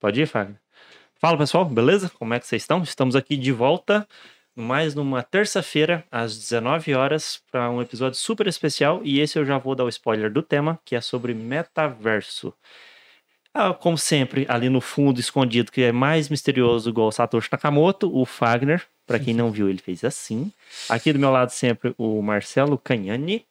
Pode ir, Fagner. Fala pessoal, beleza? Como é que vocês estão? Estamos aqui de volta mais numa terça-feira, às 19 horas, para um episódio super especial. E esse eu já vou dar o spoiler do tema, que é sobre metaverso. Ah, como sempre, ali no fundo, escondido, que é mais misterioso, igual o Satoshi Nakamoto, o Fagner. Para quem não viu, ele fez assim. Aqui do meu lado, sempre, o Marcelo Canhani.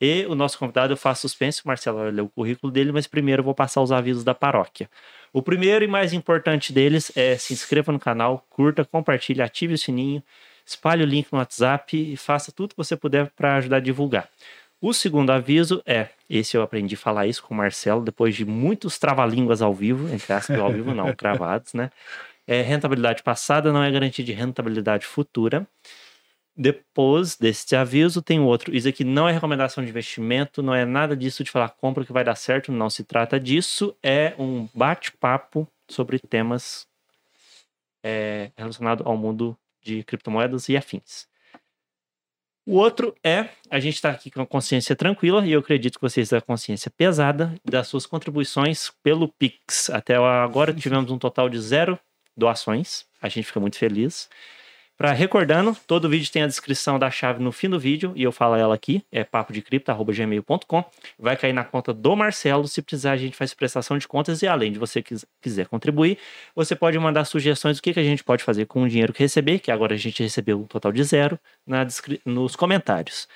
E o nosso convidado, eu faço suspense, o Marcelo ler o currículo dele, mas primeiro eu vou passar os avisos da paróquia. O primeiro e mais importante deles é se inscreva no canal, curta, compartilhe, ative o sininho, espalhe o link no WhatsApp e faça tudo que você puder para ajudar a divulgar. O segundo aviso é, esse eu aprendi a falar isso com o Marcelo depois de muitos trava-línguas ao vivo, entre aspas, ao vivo não, gravados, né? É, rentabilidade passada não é garantia de rentabilidade futura. Depois desse aviso, tem outro. Isso aqui não é recomendação de investimento, não é nada disso de falar compra que vai dar certo, não se trata disso. É um bate-papo sobre temas é, relacionados ao mundo de criptomoedas e afins. O outro é, a gente está aqui com a consciência tranquila e eu acredito que vocês têm a consciência pesada das suas contribuições pelo Pix. Até agora tivemos um total de zero doações, a gente fica muito feliz. Para recordando, todo vídeo tem a descrição da chave no fim do vídeo e eu falo ela aqui, é papodecripto@gmail.com. Vai cair na conta do Marcelo, se precisar a gente faz prestação de contas e além de você quiser contribuir, você pode mandar sugestões do que, que a gente pode fazer com o dinheiro que receber, que agora a gente recebeu um total de zero, na, nos comentários.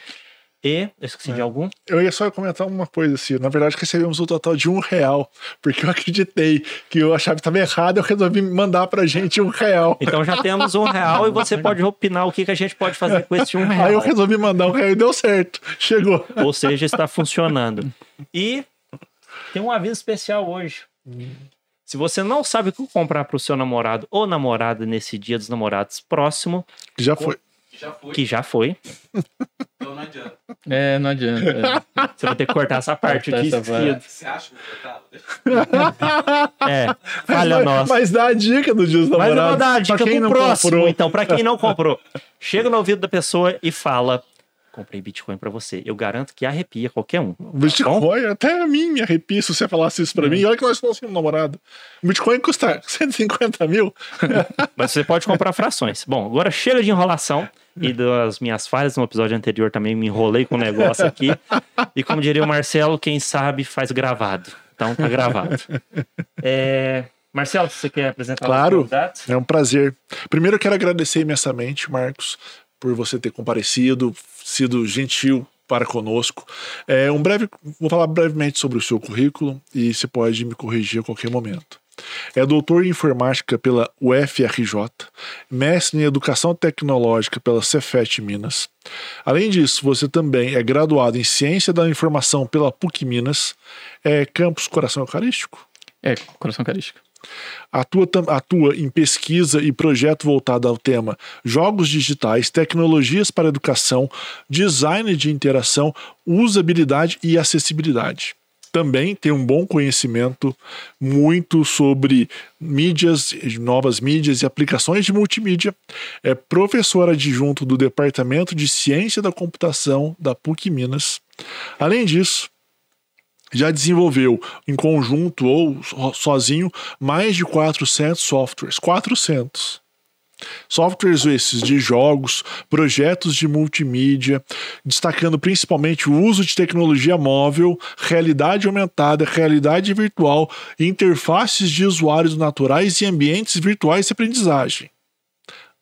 E, eu esqueci é. de algum? Eu ia só comentar uma coisa assim. Na verdade, recebemos um total de um real, porque eu acreditei que a chave estava errada, eu resolvi mandar pra gente um real. Então já temos um real e você pode opinar o que, que a gente pode fazer com esse um real. Aí eu resolvi mandar um real e deu certo. Chegou. Ou seja, está funcionando. E tem um aviso especial hoje. Se você não sabe o que comprar para o seu namorado ou namorada nesse dia dos namorados próximo, já foi. Já foi. Que já foi. Então não adianta. É, não adianta. É. Você vai ter que cortar essa parte aqui. Essa parte. Você acha que vou cortar? É, falha mas, nossa. Mas dá a dica do dia dos namorados. Mas eu vou dar a dica pro próximo, comprou. então, pra quem não comprou. Chega no ouvido da pessoa e fala, comprei Bitcoin para você. Eu garanto que arrepia qualquer um. Tá Bitcoin, até a mim me arrepia se você falasse isso para hum. mim. Olha que nós falamos assim, namorado. Bitcoin custa 150 mil. Mas você pode comprar frações. Bom, agora chega de enrolação e das minhas falhas no episódio anterior também me enrolei com o negócio aqui. E como diria o Marcelo, quem sabe faz gravado. Então tá gravado. É... Marcelo, você quer apresentar Claro, é um prazer. Primeiro eu quero agradecer imensamente, Marcos, por você ter comparecido, sido gentil para conosco. É um breve, vou falar brevemente sobre o seu currículo e você pode me corrigir a qualquer momento. É doutor em informática pela UFRJ, mestre em educação tecnológica pela Cefet Minas. Além disso, você também é graduado em ciência da informação pela PUC Minas, é campus Coração Eucarístico? É, Coração Eucarístico. Atua, atua em pesquisa e projeto voltado ao tema jogos digitais, tecnologias para educação, design de interação, usabilidade e acessibilidade também tem um bom conhecimento muito sobre mídias, novas mídias e aplicações de multimídia. É professor adjunto do Departamento de Ciência da Computação da PUC Minas. Além disso, já desenvolveu em conjunto ou sozinho mais de 400 softwares. 400. Softwares esses de jogos, projetos de multimídia, destacando principalmente o uso de tecnologia móvel, realidade aumentada, realidade virtual, interfaces de usuários naturais e ambientes virtuais de aprendizagem.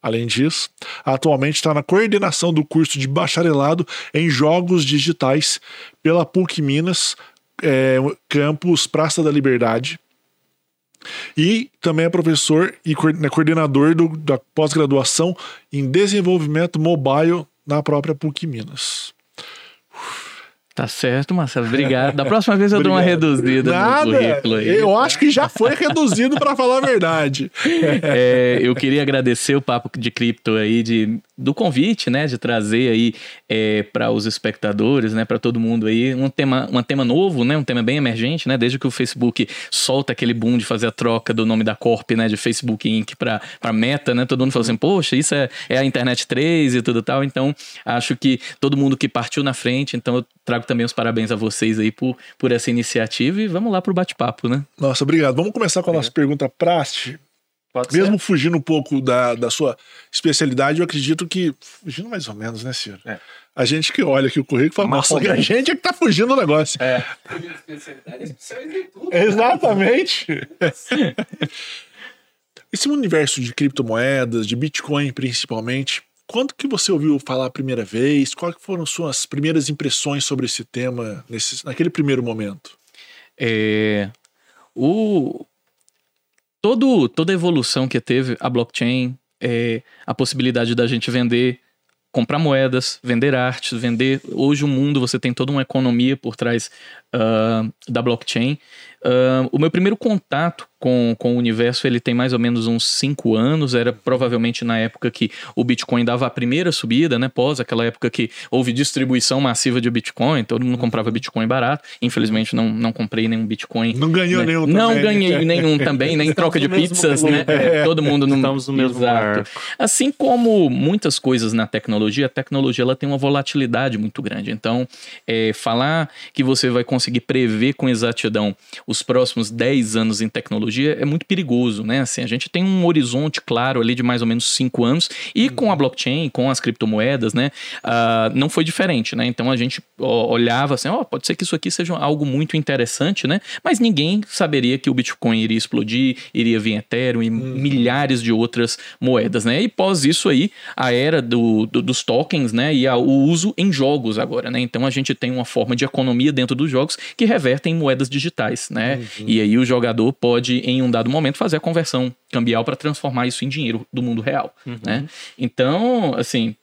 Além disso, atualmente está na coordenação do curso de bacharelado em jogos digitais pela PUC Minas, é, campus Praça da Liberdade. E também é professor e né, coordenador do, da pós-graduação em desenvolvimento mobile na própria PUC Minas. Tá certo, Marcelo. Obrigado. Da próxima vez eu dou uma reduzida Nada. no currículo aí. Eu acho que já foi reduzido para falar a verdade. É, eu queria agradecer o papo de cripto aí de do convite, né, de trazer aí é, para os espectadores, né, para todo mundo aí um tema, um tema novo, né, um tema bem emergente, né, desde que o Facebook solta aquele boom de fazer a troca do nome da Corp, né, de Facebook Inc para para Meta, né, todo mundo falou assim, poxa, isso é, é a internet 3 e tudo tal, então acho que todo mundo que partiu na frente, então eu trago também os parabéns a vocês aí por, por essa iniciativa e vamos lá pro bate-papo, né? Nossa, obrigado. Vamos começar com a nossa pergunta prática. Pode Mesmo fugindo um pouco da, da sua especialidade, eu acredito que. Fugindo mais ou menos, né, Ciro? É. A gente que olha aqui o currículo fala, nossa, a gente é que tá fugindo do negócio. É. Exatamente. Esse universo de criptomoedas, de Bitcoin principalmente, quando que você ouviu falar a primeira vez? Quais foram suas primeiras impressões sobre esse tema nesse, naquele primeiro momento? É, o, todo, toda a evolução que teve a blockchain, é, a possibilidade da gente vender, comprar moedas, vender artes, vender. Hoje o mundo você tem toda uma economia por trás ah, da blockchain. Ah, o meu primeiro contato com, com o universo ele tem mais ou menos uns cinco anos. Era provavelmente na época que o Bitcoin dava a primeira subida, né? Pós aquela época que houve distribuição massiva de Bitcoin, todo mundo comprava Bitcoin barato. Infelizmente não, não comprei nenhum Bitcoin Não ganhou né? nenhum Não também. ganhei nenhum também, nem troca de pizzas, né? É, Todo mundo no Estamos no mesmo Exato. barco. Assim como muitas coisas na tecnologia, a tecnologia ela tem uma volatilidade muito grande. Então, é, falar que você vai conseguir prever com exatidão os próximos 10 anos em tecnologia é muito perigoso, né? Assim, a gente tem um horizonte claro ali de mais ou menos 5 anos e com a blockchain, com as criptomoedas, né? ah, não foi diferente, né? Então a gente olhava assim, ó, pode ser que isso aqui seja algo muito interessante, né? Mas ninguém saberia que o Bitcoin iria explodir, iria vir Ethereum e milhares de outras moedas, né? E pós isso aí, a era do, do- dos tokens, né? E a- o uso em jogos agora, né? Então a gente tem uma forma de economia dentro dos jogos que revertem em moedas digitais, né? E aí o jogador pode, em um dado momento, fazer a conversão cambial para transformar isso em dinheiro do mundo real, né? Então, assim,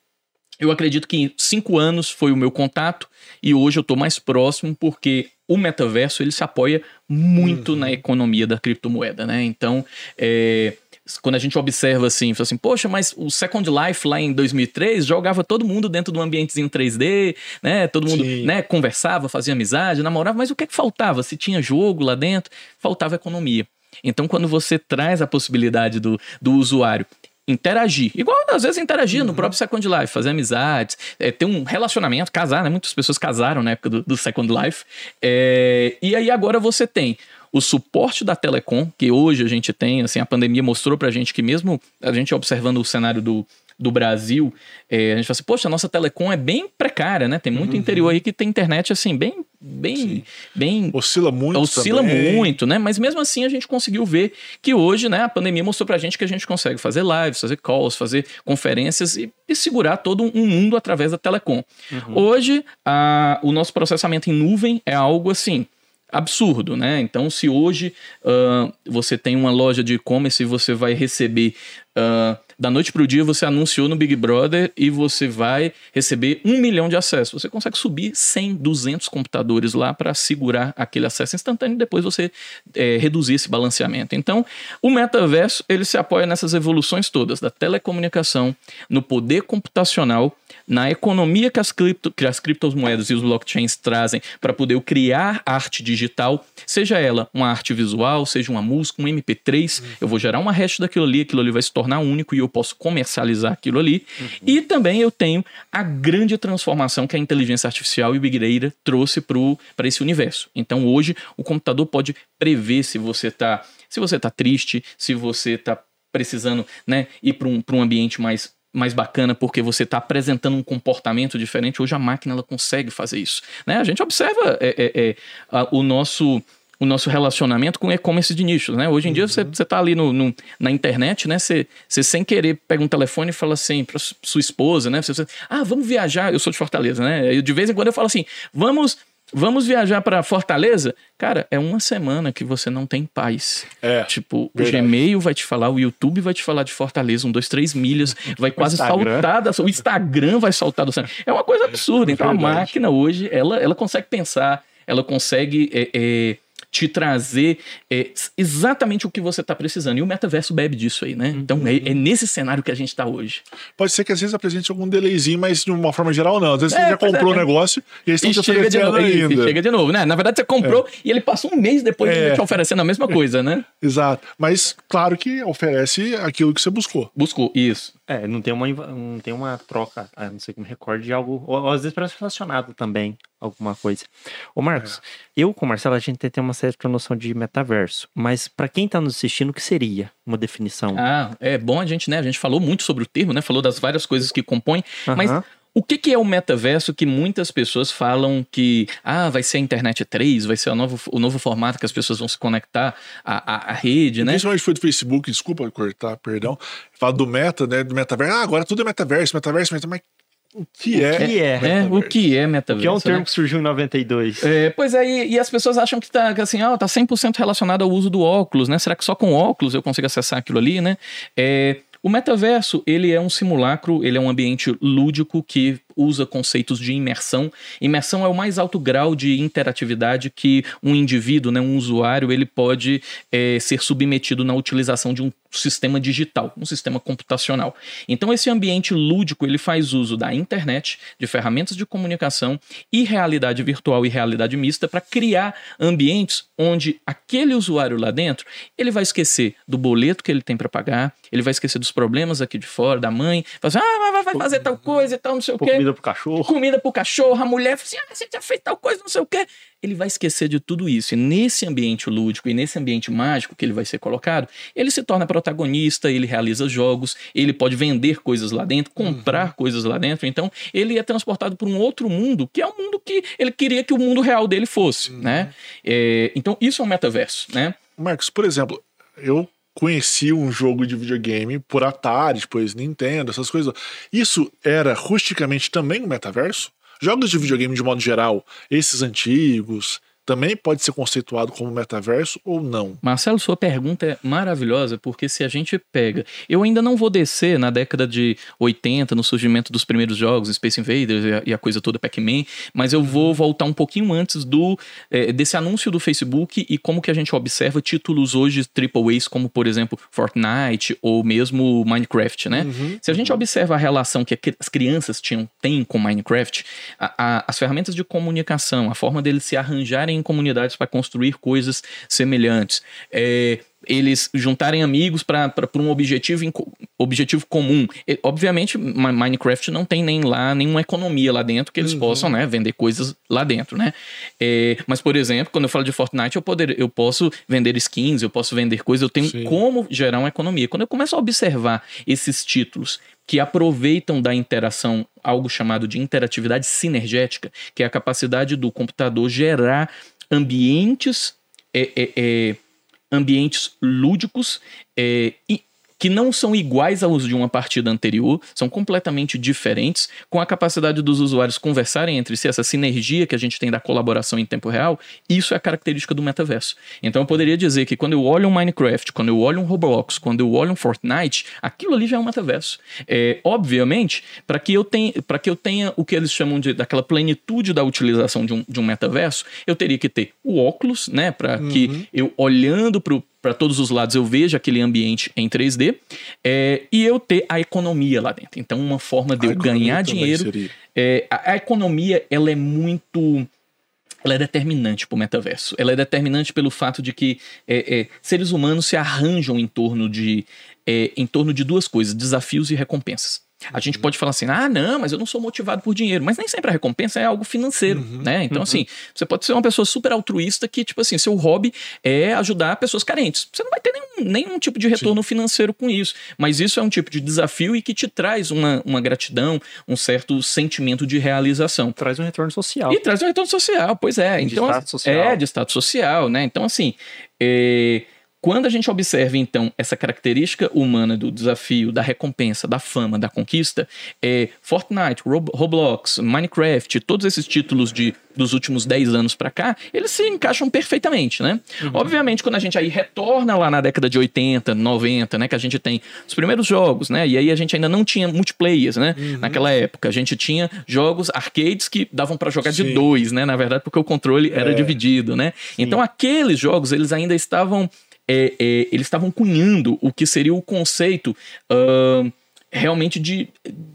eu acredito que cinco anos foi o meu contato e hoje eu estou mais próximo porque o metaverso ele se apoia muito na economia da criptomoeda, né? Então, é, quando a gente observa assim, fala assim, poxa, mas o Second Life lá em 2003 jogava todo mundo dentro de um ambientezinho 3D, né? Todo mundo, Sim. né, conversava, fazia amizade, namorava, mas o que é que faltava? Se tinha jogo lá dentro, faltava economia. Então, quando você traz a possibilidade do, do usuário interagir, igual às vezes interagir no próprio Second Life, fazer amizades, é, ter um relacionamento, casar, né? Muitas pessoas casaram na época do, do Second Life. É, e aí agora você tem o suporte da Telecom, que hoje a gente tem, assim, a pandemia mostrou pra gente que mesmo a gente observando o cenário do, do Brasil, é, a gente fala assim, poxa, a nossa telecom é bem precária, né? Tem muito interior aí que tem internet, assim, bem, bem, bem Oscila muito. oscila também. muito, né? Mas mesmo assim a gente conseguiu ver que hoje, né, a pandemia mostrou pra gente que a gente consegue fazer lives, fazer calls, fazer conferências e, e segurar todo um mundo através da telecom. Hoje, a- o nosso processamento em nuvem é algo assim absurdo, né? Então, se hoje ah, você tem uma loja de e-commerce e você vai receber ah, da noite para o dia, você anunciou no Big Brother e você vai receber um milhão de acessos. Você consegue subir 100, 200 computadores lá para segurar aquele acesso instantâneo e depois você eh, reduzir esse balanceamento. Então, o metaverso ele se apoia nessas evoluções todas da telecomunicação, no poder computacional, na economia que as, cripto, que as criptomoedas e os blockchains trazem para poder criar arte digital, seja ela uma arte visual, seja uma música, um MP3, eu vou gerar uma hash daquilo ali, aquilo ali vai se tornar único e eu posso comercializar aquilo ali. E também eu tenho a grande transformação que a inteligência artificial e o Big Data trouxe para esse universo. Então hoje o computador pode prever se você está se você tá triste, se você está precisando né, ir para um, um ambiente mais mais bacana porque você está apresentando um comportamento diferente. Hoje a máquina ela consegue fazer isso. Né? A gente observa é, é, é, a- o nosso o nosso relacionamento com e-commerce de nichos, né? Hoje em dia você, você tá ali no, no- na internet, né? Você, você sem querer pega um telefone e fala assim para sua esposa, né? Você, você, ah, vamos viajar. Eu sou de Fortaleza, né? Eu, de vez em quando eu falo assim, vamos vamos viajar para Fortaleza. Cara, é uma semana que você não tem paz. É. Tipo, verdade. o Gmail vai te falar, o YouTube vai te falar de Fortaleza, um, dois, três milhas, vai quase Instagram. saltar, da, o Instagram vai saltar do cenário. É uma coisa absurda. Então a máquina hoje, ela, ela consegue pensar, ela consegue é, é, te trazer é, exatamente o que você está precisando. E o metaverso bebe disso aí, né? Então é, é nesse cenário que a gente está hoje. Pode ser que às vezes apresente algum delayzinho, mas de uma forma geral não. Às vezes É, você já pois comprou o é. negócio e eles estão te chega de oferecendo. Isso, ainda. e chega de novo, né? Na verdade, você comprou e ele passa um mês depois É. de te oferecendo a mesma coisa, né? Exato. Mas claro que oferece aquilo que você buscou. Buscou, isso. É, não tem uma, não tem uma troca, a não sei que me recorde de algo, ou, ou às vezes parece relacionado também, alguma coisa. Ô Marcos, eu com o Marcelo, a gente tem uma certa noção de metaverso, mas pra quem tá nos assistindo, o que seria uma definição? Ah, é bom a gente, né? A gente falou muito sobre o termo, né? Falou das várias coisas que compõem, mas Aham. O que, que é o metaverso que muitas pessoas falam que ah, vai ser a internet 3, vai ser o novo, o novo formato que as pessoas vão se conectar à, à, à rede, né? Principalmente foi do Facebook, desculpa cortar, perdão. Fala do meta, né? Do metaverso. Ah, agora tudo é metaverso, metaverso, metaverso. Mas o que é? O que é? É, o que é metaverso? Que é um termo né? que surgiu em 92. É, pois é, e, e as pessoas acham que tá que assim, ó, tá 100% relacionado ao uso do óculos, né? Será que só com óculos eu consigo acessar aquilo ali, né? É, o metaverso, ele é um simulacro, ele é um ambiente lúdico que usa conceitos de imersão. Imersão é o mais alto grau de interatividade que um indivíduo, né, um usuário, ele pode é, ser submetido na utilização de um sistema digital, um sistema computacional. Então esse ambiente lúdico, ele faz uso da internet, de ferramentas de comunicação e realidade virtual e realidade mista para criar ambientes onde aquele usuário lá dentro, ele vai esquecer do boleto que ele tem para pagar, ele vai esquecer dos problemas aqui de fora, da mãe, vai assim, ah, vai, vai fazer tal coisa e tal, não sei o quê comida pro cachorro. comida pro cachorro, a mulher fala assim, ah, você já fez tal coisa, não sei o quê. Ele vai esquecer de tudo isso. E nesse ambiente lúdico e nesse ambiente mágico que ele vai ser colocado, ele se torna protagonista, ele realiza jogos, ele pode vender coisas lá dentro, comprar coisas lá dentro. Então, ele é transportado para um outro mundo, que é o mundo que ele queria que o mundo real dele fosse, né? É, então, isso é um metaverso, né? Marcos, por exemplo, eu conheci um jogo de videogame por Atari, depois Nintendo, essas coisas. Isso era rusticamente também um metaverso? Jogos de videogame de modo geral, esses antigos, também pode ser conceituado como metaverso ou não? Marcelo, sua pergunta é maravilhosa, porque se a gente pega. Eu ainda não vou descer na década de 80, no surgimento dos primeiros jogos, Space Invaders e a, e a coisa toda Pac-Man, mas eu vou voltar um pouquinho antes do eh, desse anúncio do Facebook e como que a gente observa títulos hoje triple A's, como por exemplo Fortnite ou mesmo Minecraft, né? Se a gente observa a relação que as crianças tinham, têm com Minecraft, a- a- as ferramentas de comunicação, a forma deles se arranjarem comunidades para construir coisas semelhantes, é, eles juntarem amigos para um objetivo, em objetivo comum. E, obviamente, Minecraft não tem nem lá nenhuma economia lá dentro que eles possam né, vender coisas lá dentro, né? É, mas, por exemplo, quando eu falo de Fortnite, eu, poder, eu posso vender skins, eu posso vender coisas, eu tenho Sim. como gerar uma economia. Quando eu começo a observar esses títulos que aproveitam da interação algo chamado de interatividade sinergética, que é a capacidade do computador gerar ambientes é, é, é, ambientes lúdicos é, e- que não são iguais aos de uma partida anterior, são completamente diferentes, com a capacidade dos usuários conversarem entre si, essa sinergia que a gente tem da colaboração em tempo real, isso é a característica do metaverso. Então eu poderia dizer que quando eu olho um Minecraft, quando eu olho um Roblox, quando eu olho um Fortnite, aquilo ali já é um metaverso. É, obviamente, para que eu tenha, para que eu tenha o que eles chamam de daquela plenitude da utilização de um, de um metaverso, eu teria que ter o óculos, né, para que eu olhando para para todos os lados eu veja aquele ambiente em 3D é, e eu ter a economia lá dentro. Então, uma forma de A eu ganhar dinheiro. é, a, a economia, ela é muito. Ela é determinante para o metaverso. Ela é determinante pelo fato de que é, é, seres humanos se arranjam em torno de, é, em torno de duas coisas: desafios e recompensas. A gente pode falar assim, ah, não, mas eu não sou motivado por dinheiro. Mas nem sempre a recompensa é algo financeiro, né? Então, assim, você pode ser uma pessoa super altruísta que, tipo assim, seu hobby é ajudar pessoas carentes. Você não vai ter nenhum, nenhum tipo de retorno financeiro com isso. Mas isso é um tipo de desafio e que te traz uma, uma gratidão, um certo sentimento de realização. Traz um retorno social. E traz um retorno social, pois é. De então, status social. É, de status social, né? Então, assim, é, quando a gente observa, então, essa característica humana do desafio, da recompensa, da fama, da conquista, é, Fortnite, Rob- Roblox, Minecraft, todos esses títulos de, dos últimos 10 anos pra cá, eles se encaixam perfeitamente, né? Obviamente, quando a gente aí retorna lá na década de 80, 90, né? Que a gente tem os primeiros jogos, né? E aí a gente ainda não tinha multiplayers, né? Naquela época. A gente tinha jogos arcades que davam pra jogar de Sim. dois, né? Na verdade, porque o controle era É. dividido, né? Então aqueles jogos, eles ainda estavam. É, é, eles estavam cunhando o que seria o conceito ahn, realmente de,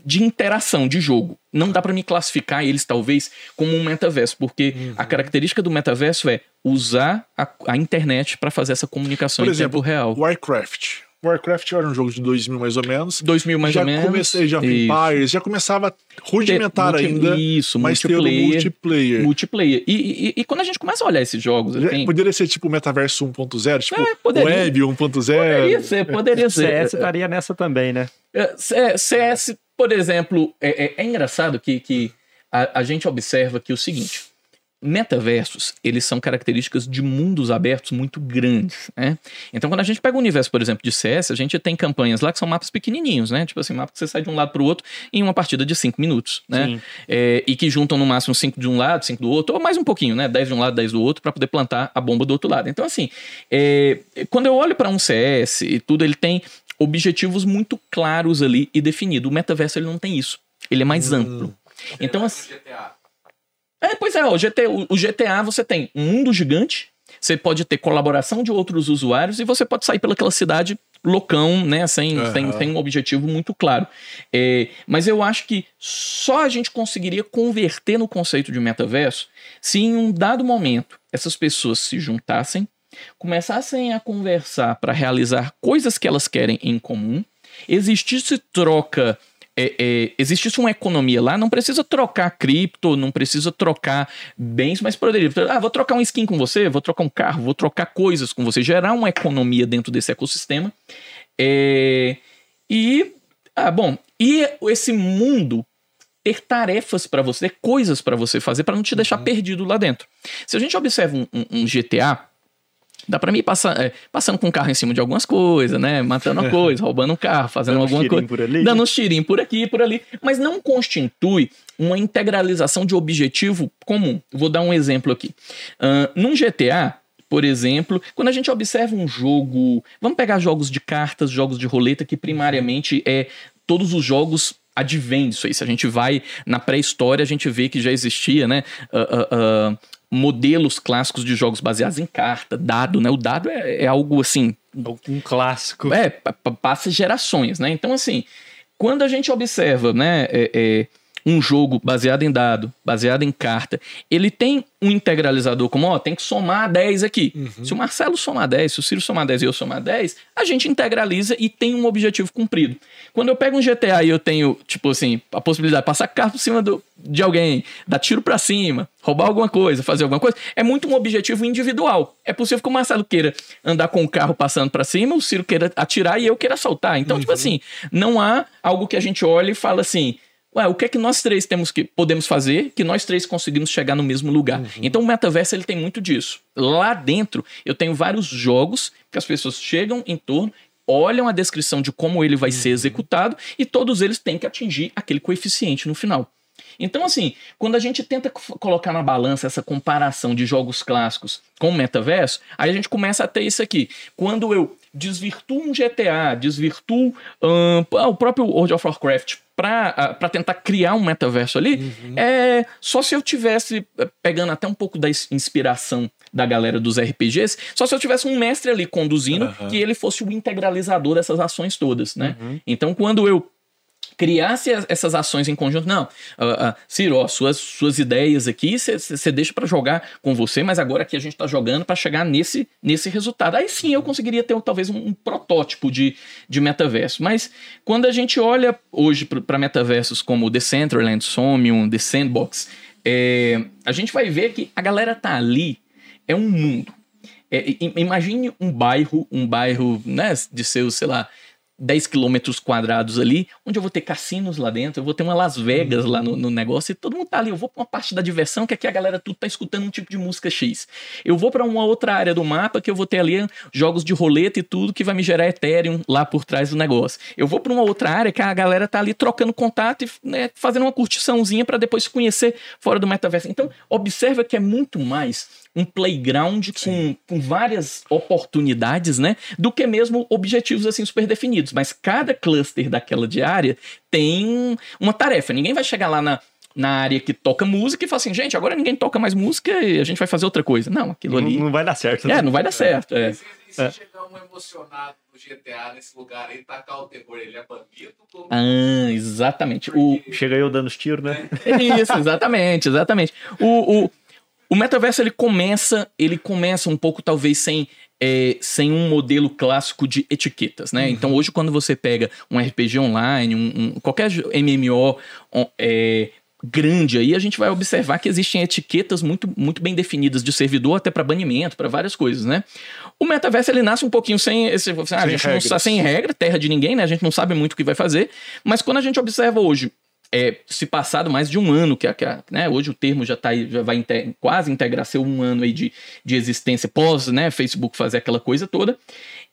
de interação, de jogo. Não dá pra me classificar eles, talvez, como um metaverso, porque Uhum. a característica do metaverso é usar a, a internet pra fazer essa comunicação Por em exemplo, tempo real. Warcraft. Warcraft era um jogo de 2000 mais ou menos. 2000 mais já ou menos. comecei já Isso. Empires, já começava rudimentar ainda, Isso, mas multiplayer. multiplayer. multiplayer. E, e- e quando a gente começa a olhar esses jogos, Já assim, Poderia ser tipo Metaverso 1.0, tipo É, poderia. Web 1.0. poderia ser, poderia ser. CS estaria nessa também, né? É, CS, por exemplo, é, é- é engraçado que, que a, a gente observa que o seguinte: metaversos, eles são características de mundos abertos muito grandes, né? Então, quando a gente pega o universo, por exemplo, de CS, a gente tem campanhas lá que são mapas pequenininhos, né? Tipo assim, mapa que você sai de um lado para o outro em uma partida de 5 minutos, né? É, e que juntam no máximo 5 de um lado, 5 do outro, ou mais um pouquinho, né? 10 de um lado, 10 do outro, para poder plantar a bomba do outro lado. Então, assim, é, quando eu olho para um CS e tudo, ele tem objetivos muito claros ali e definidos. O metaverso ele não tem isso. Ele é mais amplo. Então, assim, GTA. É, pois é, o GTA, o- o GTA você tem um mundo gigante, você pode ter colaboração de outros usuários e você pode sair pelaquela cidade loucão, né? Sem, Aham. sem, sem um objetivo muito claro. É, mas eu acho que só a gente conseguiria converter no conceito de metaverso se em um dado momento essas pessoas se juntassem, começassem a conversar para realizar coisas que elas querem em comum, existisse troca é, é, existisse uma economia lá, não precisa trocar cripto, não precisa trocar bens, mas poderia. Ah, vou trocar um skin com você, vou trocar um carro, vou trocar coisas com você, gerar uma economia dentro desse ecossistema. É, e, ah, bom, e esse mundo ter tarefas para você, coisas para você fazer, para não te deixar perdido lá dentro. Se a gente observa um, um- um GTA, dá para mim passar, é, passando com o carro em cima de algumas coisas, né? Matando uma coisa, roubando um carro, fazendo Dando alguma coisa por ali. dando uns tirinhos por aqui e por ali, mas não constitui uma integralização de objetivo comum. Vou dar um exemplo aqui. Ahn, num GTA, por exemplo, quando a gente observa um jogo. Vamos pegar jogos de cartas, jogos de roleta, que primariamente é todos os jogos. Advém disso aí. Se a gente vai na pré-história, a gente vê que já existia, né? ah, ah, ah, modelos clássicos de jogos baseados em carta, dado, né? O dado é, é algo assim Um clássico. é, pa- pa- passa gerações, né? Então, assim, quando a gente observa, né, é, é, um jogo baseado em dado, baseado em carta, ele tem um integralizador como, ó, tem que somar 10 aqui. Se o Marcelo somar 10, se o Ciro somar 10 e eu somar 10, a gente integraliza e tem um objetivo cumprido. Quando eu pego um GTA e eu tenho, tipo assim, a possibilidade de passar carro por cima do, de alguém, dar tiro pra cima, roubar alguma coisa, fazer alguma coisa, é muito um objetivo individual. É possível que o Marcelo queira andar com o carro passando pra cima, o Ciro queira atirar e eu queira soltar. Então, tipo assim, não há algo que a gente olhe e fala assim, Ué, o que é que nós três temos que podemos fazer que nós três conseguimos chegar no mesmo lugar? Então o metaverso ele tem muito disso. Lá dentro eu tenho vários jogos que as pessoas chegam em torno, olham a descrição de como ele vai ser executado e todos eles têm que atingir aquele coeficiente no final. Então, assim, quando a gente tenta co- colocar na balança essa comparação de jogos clássicos com o metaverso, aí a gente começa a ter isso aqui. Quando eu desvirtuo um GTA, desvirtuo ahn, ah, o próprio World of Warcraft para tentar criar um metaverso ali, é só se eu tivesse, eh, pegando até um pouco da ins- inspiração da galera dos RPGs, só se eu tivesse um mestre ali conduzindo, Aham. que ele fosse o integralizador dessas ações todas, né? Então, quando eu criasse as- essas ações em conjunto. Não, ah, ah, Ciro, ó, suas, suas ideias aqui você deixa pra jogar com você, mas agora aqui a gente tá jogando pra chegar nesse, nesse resultado. Aí sim eu conseguiria ter talvez um, um protótipo de, de metaverso. Mas quando a gente olha hoje para metaversos como Decentraland, Somnium, The Sandbox, é, a gente vai ver que a galera tá ali, é um mundo. É, imagine um bairro, um bairro né, de seus, sei lá, 10 quilômetros quadrados ali, onde eu vou ter cassinos lá dentro, eu vou ter uma Las Vegas lá no, no negócio, e todo mundo tá ali. Eu vou pra uma parte da diversão, que aqui a galera tudo tá escutando um tipo de música X. Eu vou pra uma outra área do mapa, que eu vou ter ali jogos de roleta e tudo, que vai me gerar Ethereum lá por trás do negócio. Eu vou pra uma outra área, que a galera tá ali trocando contato e né, fazendo uma curtiçãozinha para depois se conhecer fora do metaverso. Então, observa que é muito mais um playground com, com várias oportunidades, né? Do que mesmo objetivos assim super definidos. Mas cada cluster daquela de área tem uma tarefa. Ninguém vai chegar lá na, na área que toca música e falar assim, gente, agora ninguém toca mais música e a gente vai fazer outra coisa. Não, aquilo Não, ali. não vai dar certo. É, né? não vai dar certo. É. E se, e se chegar um emocionado no GTA nesse lugar aí, tacar o terror, ele é bandido? Como... Ah, exatamente. O, Chega eu dando os tiros, né? Isso, exatamente, exatamente. O, o, o metaverso ele começa, ele começa um pouco talvez sem é, sem um modelo clássico de etiquetas, né? Então hoje quando você pega um RPG online, um, um- qualquer MMO on- é, grande aí, a gente vai observar que existem etiquetas muito, muito bem definidas de servidor até para banimento, para várias coisas, né? O metaverso ele nasce um pouquinho sem esse, ah, a Sem gente não regras. sa- sem regra, terra de ninguém, né? A gente não sabe muito o que vai fazer, mas quando a gente observa hoje é, se passado mais de um ano, que, que né, hoje o termo já, tá já vai inte- quase integrar seu um ano aí de, de existência pós né, Facebook fazer aquela coisa toda.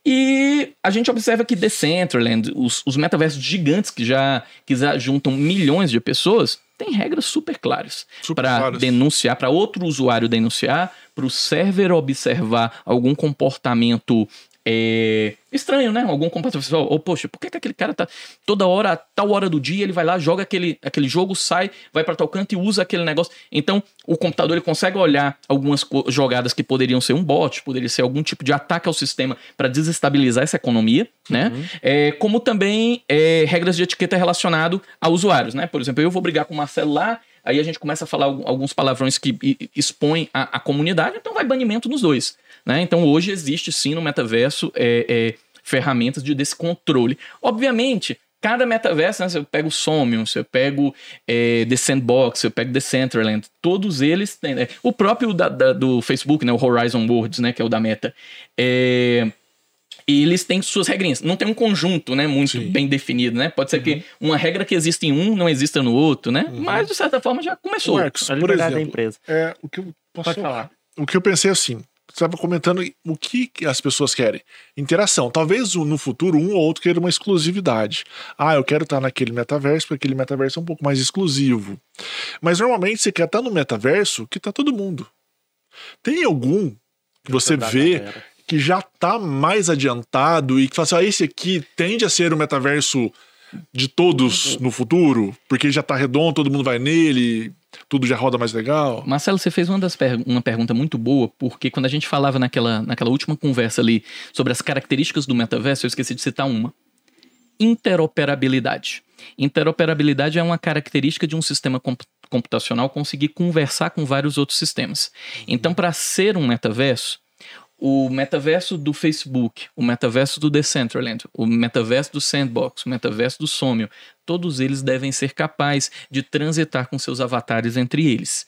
E a gente observa que Decentraland, os, os metaversos gigantes que já, que já juntam milhões de pessoas, tem regras super claras para denunciar, para outro usuário denunciar, para o server observar algum comportamento é, estranho, né? Algum comportamento. Ou, ou, poxa, por que, que aquele cara tá toda hora, a tal hora do dia, ele vai lá, joga aquele, aquele jogo, sai, vai para tal canto e usa aquele negócio. Então, o computador ele consegue olhar algumas jogadas que poderiam ser um bot, poderia ser algum tipo de ataque ao sistema para desestabilizar essa economia, né? É, como também é, regras de etiqueta relacionado a usuários, né? Por exemplo, eu vou brigar com o Marcelo lá, aí a gente começa a falar alguns palavrões que expõem a, a comunidade, então vai banimento nos dois. Né? Então hoje existe sim no metaverso é, é, ferramentas de desse controle. Obviamente, cada metaverso, né, se eu pego o Somnium, se eu pego é, The Sandbox, se eu pego Decentraland, todos eles têm. né? O próprio da- da- do Facebook, né, o Horizon Worlds, né, que é o da Meta, é, eles têm suas regrinhas. Não tem um conjunto, né, muito Sim. bem definido, né? Pode ser que uma regra que existe em um não exista no outro, né? Mas de certa forma já começou. Marcos, A por exemplo, empresa. é, o que eu posso Pode falar. O que eu pensei assim, estava comentando o que as pessoas querem. Interação. Talvez no futuro um ou outro queira uma exclusividade. Ah, eu quero estar naquele metaverso porque aquele metaverso é um pouco mais exclusivo. Mas normalmente você quer estar no metaverso que tá todo mundo. Tem algum que você vê galera. que já tá mais adiantado e que fala assim, ah, esse aqui tende a ser o metaverso de todos no futuro, porque já tá redondo, todo mundo vai nele, tudo já roda mais legal. Marcelo, você fez uma, das per- uma pergunta muito boa, porque quando a gente falava naquela, naquela última conversa ali sobre as características do metaverso, eu esqueci de citar uma. Interoperabilidade. Interoperabilidade é uma característica de um sistema comp- computacional conseguir conversar com vários outros sistemas. Então, para ser um metaverso, o metaverso do Facebook, o metaverso do Decentraland, o metaverso do Sandbox, o metaverso do Somio, todos eles devem ser capazes de transitar com seus avatares entre eles.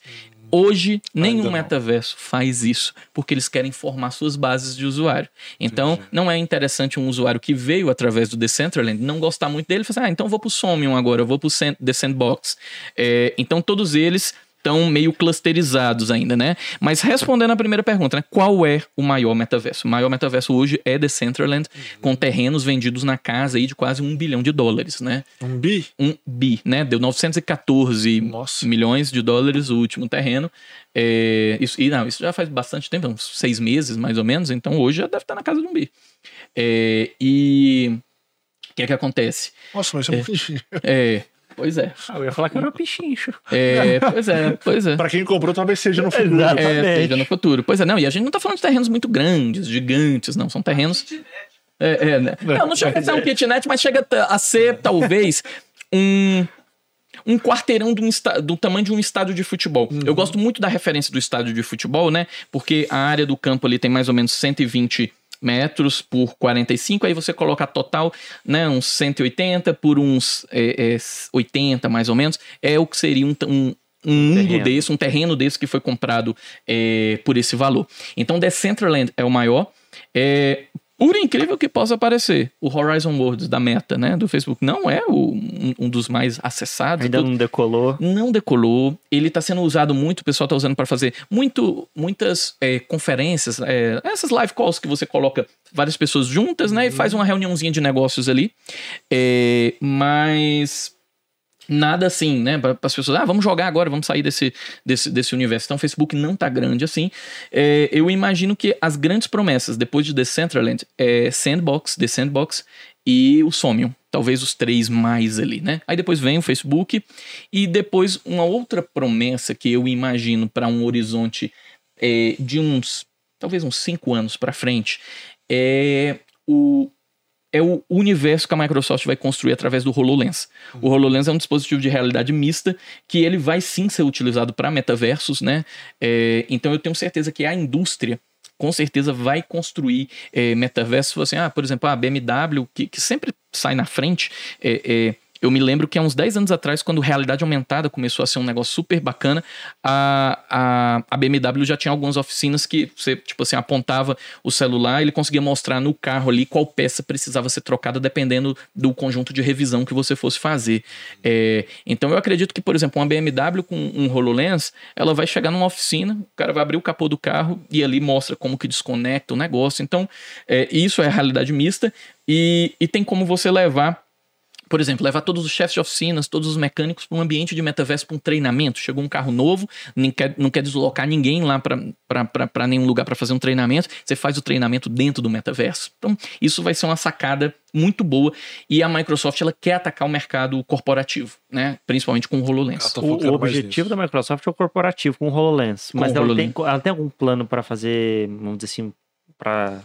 Hoje, nenhum metaverso faz isso, porque eles querem formar suas bases de usuário. Então, Entendi. não é interessante um usuário que veio através do Decentraland não gostar muito dele e falar assim, ah, então vou pro Somnium agora, eu vou pro The Sandbox. É, então, todos eles estão meio clusterizados ainda, né? Mas respondendo a primeira pergunta, né? Qual é o maior metaverso? O maior metaverso hoje é Decentraland, com terrenos vendidos na casa aí de quase um bilhão de dólares, né? Um bi? Um bi, né? Deu 914 Nossa. milhões de dólares o último terreno. É, isso, e não, isso já faz bastante tempo, uns seis meses mais ou menos, então hoje já deve estar na casa de um bi. É, e o que é que acontece? Nossa, mas é, muito difícil. É, pois é. Ah, eu ia falar que era um pichincho. É, pois é, pois é. Pra quem comprou, talvez seja no futuro. Exato. É, Exatamente. seja no futuro. Pois é, não, e a gente não tá falando de terrenos muito grandes, gigantes, não. São terrenos. É, é, né? Não, não chega a ser um kitnet, mas chega a ser, talvez, um. Um quarteirão do, do tamanho de um estádio de futebol. Eu gosto muito da referência do estádio de futebol, né? Porque a área do campo ali tem mais ou menos 120 metros por 45, aí você coloca total, né, uns 180 por uns é, é, 80 mais ou menos, é o que seria um, um, um mundo Terreno. desse, um terreno desse que foi comprado é, por esse valor. Então, Decentraland é o maior. É, por incrível que possa parecer, o Horizon Worlds da Meta, né, do Facebook, não é o- um, um dos mais acessados. Ainda Tudo- não decolou. não decolou. Ele está sendo usado muito, o pessoal está usando para fazer muito, muitas é, conferências, é, essas live calls que você coloca várias pessoas juntas, né? E faz uma reuniãozinha de negócios ali. É, mas nada assim, né? Para as pessoas, ah, vamos jogar agora, vamos sair desse, desse, desse universo. Então, o Facebook não tá grande assim. É, eu imagino que as grandes promessas depois de Decentraland é Sandbox, The Sandbox e o Somnium. Talvez os três mais ali, né? Aí depois vem o Facebook e depois uma outra promessa que eu imagino para um horizonte é, de uns, talvez uns cinco anos para frente, é o é o universo que a Microsoft vai construir através do HoloLens. O HoloLens é um dispositivo de realidade mista que ele vai sim ser utilizado para metaversos, né? É, então eu tenho certeza que a indústria com certeza vai construir é, metaverso. Se você, ah, por exemplo, a BMW, que, que sempre sai na frente, é, é, eu me lembro que há uns 10 anos atrás, quando realidade aumentada começou a ser um negócio super bacana, a, a, a BMW já tinha algumas oficinas que você, tipo assim, apontava o celular ele conseguia mostrar no carro ali qual peça precisava ser trocada dependendo do conjunto de revisão que você fosse fazer. É, então eu acredito que, por exemplo, uma BMW com um HoloLens, ela vai chegar numa oficina, o cara vai abrir o capô do carro e ali mostra como que desconecta o negócio. Então, é, isso é realidade mista e, e tem como você levar por exemplo, levar todos os chefes de oficinas, todos os mecânicos para um ambiente de metaverso para um treinamento. Chegou um carro novo, nem quer, não quer deslocar ninguém lá para nenhum lugar para fazer um treinamento. Você faz o treinamento dentro do metaverso. Então, isso vai ser uma sacada muito boa. E a Microsoft ela quer atacar o mercado corporativo, né? principalmente com o HoloLens. Tá o, o objetivo da Microsoft é o corporativo com o HoloLens. Com mas o ela, HoloLens. Tem, ela tem algum plano para fazer, vamos dizer assim, para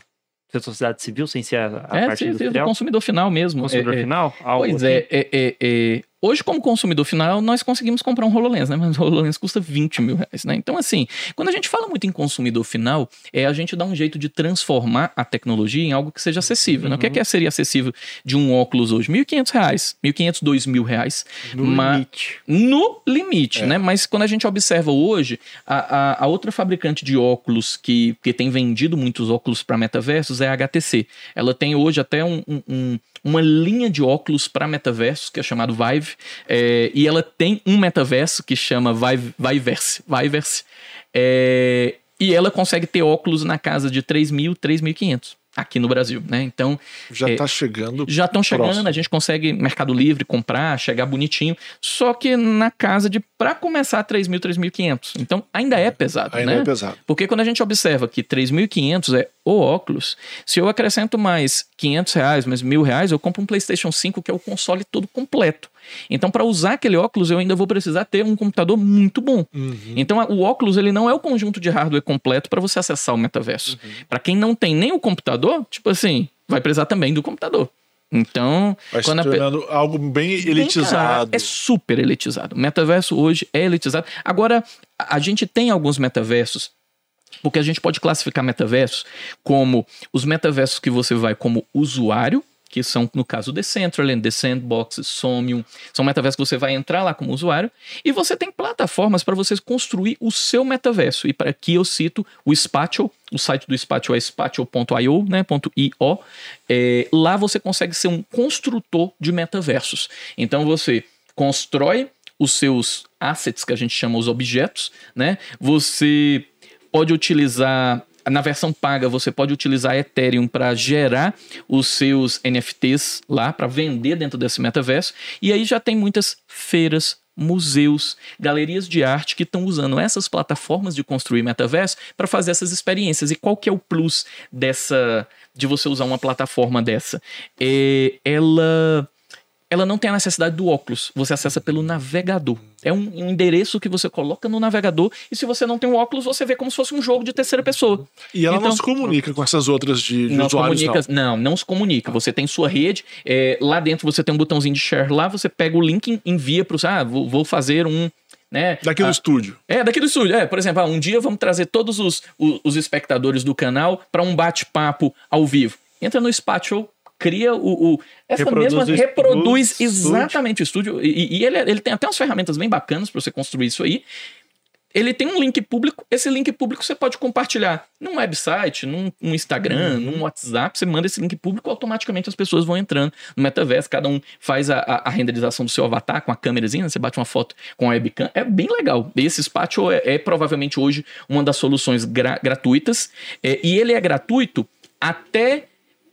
da sociedade civil sem ser a, a é, parte sim, industrial? do consumidor final mesmo. Consumidor é, final? Algo pois é, assim? é, é, é, Hoje, como consumidor final, nós conseguimos comprar um HoloLens, né? Mas o HoloLens custa 20 mil reais, né? Então, assim, quando a gente fala muito em consumidor final, é a gente dar um jeito de transformar a tecnologia em algo que seja acessível, uhum. né? O que é que seria acessível de um óculos hoje? 1.500 reais, 1.500, 2.000 reais. No limite. No limite, é. né? Mas quando a gente observa hoje, a, a, a, outra fabricante de óculos que, que tem vendido muitos óculos para metaversos é a HTC. Ela tem hoje até um, um uma linha de óculos para metaverso, que é chamado Vive, é, e ela tem um metaverso que chama Vive, Viverse é, e ela consegue ter óculos na casa de 3 mil, 3.500 aqui no Brasil, né? Então já está é, chegando. Já estão chegando, a gente consegue Mercado Livre comprar, chegar bonitinho. Só que na casa de para começar 3.000, 3.500. Então ainda é pesado, ainda né? é pesado. Porque quando a gente observa que 3.500 é o óculos, se eu acrescento mais 500 reais, mais mil reais, eu compro um PlayStation 5 que é o console todo completo. Então, para usar aquele óculos, eu ainda vou precisar ter um computador muito bom. Uhum. Então, o óculos ele não é o conjunto de hardware completo para você acessar o metaverso. Uhum. Para quem não tem nem o computador, tipo assim, vai precisar também do computador. Então, vai quando se tornando a... algo bem elitizado. Bem, é super elitizado. O metaverso hoje é elitizado. Agora, a gente tem alguns metaversos porque a gente pode classificar metaversos como os metaversos que você vai como usuário, que são, no caso, Decentraland, The Sandbox, Somium. São metaversos que você vai entrar lá como usuário. E você tem plataformas para você construir o seu metaverso. E para aqui eu cito o Spatial. O site do Spatial é spatial.io, né, .io. É, lá você consegue ser um construtor de metaversos. Então você constrói os seus assets, que a gente chama os objetos, né? Você pode utilizar na versão paga você pode utilizar Ethereum para gerar os seus NFTs lá para vender dentro desse metaverso e aí já tem muitas feiras museus, galerias de arte que estão usando essas plataformas de construir metaverso para fazer essas experiências. E qual que é o plus dessa de você usar uma plataforma dessa? É, ela ela não tem a necessidade do óculos. Você acessa pelo navegador. É um, um, endereço que você coloca no navegador e se você não tem o óculos, você vê como se fosse um jogo de terceira pessoa. E ela então, não se comunica com essas outras de, de não usuários, comunica, não. não. Não, se comunica. Você tem sua rede, é, lá dentro você tem um botãozinho de share lá, você pega o link, envia para os... Ah, vou, vou fazer um... Né? Daqui do ah, estúdio. É, daqui do estúdio. É, por exemplo, ah, um dia vamos trazer todos os, os, os espectadores do canal para um bate-papo ao vivo. Entra no Spatial, cria o. o essa reproduz mesma. reproduz exatamente estúdio. o estúdio. E, e ele, ele tem até umas ferramentas bem bacanas para você construir isso aí. Ele tem um link público. Esse link público você pode compartilhar num website, num, num Instagram, uhum. num WhatsApp. Você manda esse link público, automaticamente as pessoas vão entrando no metaverso. Cada um faz a, a, a renderização do seu avatar com a câmerazinha. Você bate uma foto com a webcam. É bem legal. Esse Spatial é, é provavelmente hoje uma das soluções gra gratuitas. É, e ele é gratuito até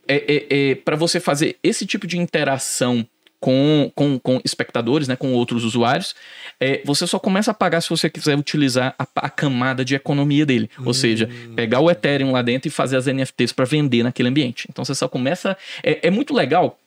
é, é, é para você fazer esse tipo de interação com, com, com espectadores, né, com outros usuários, é, você só começa a pagar se você quiser utilizar a, a camada de economia dele. Ou seja, hum. pegar o Ethereum lá dentro e fazer as NFTs para vender naquele ambiente. Então você só começa. É, é muito legal.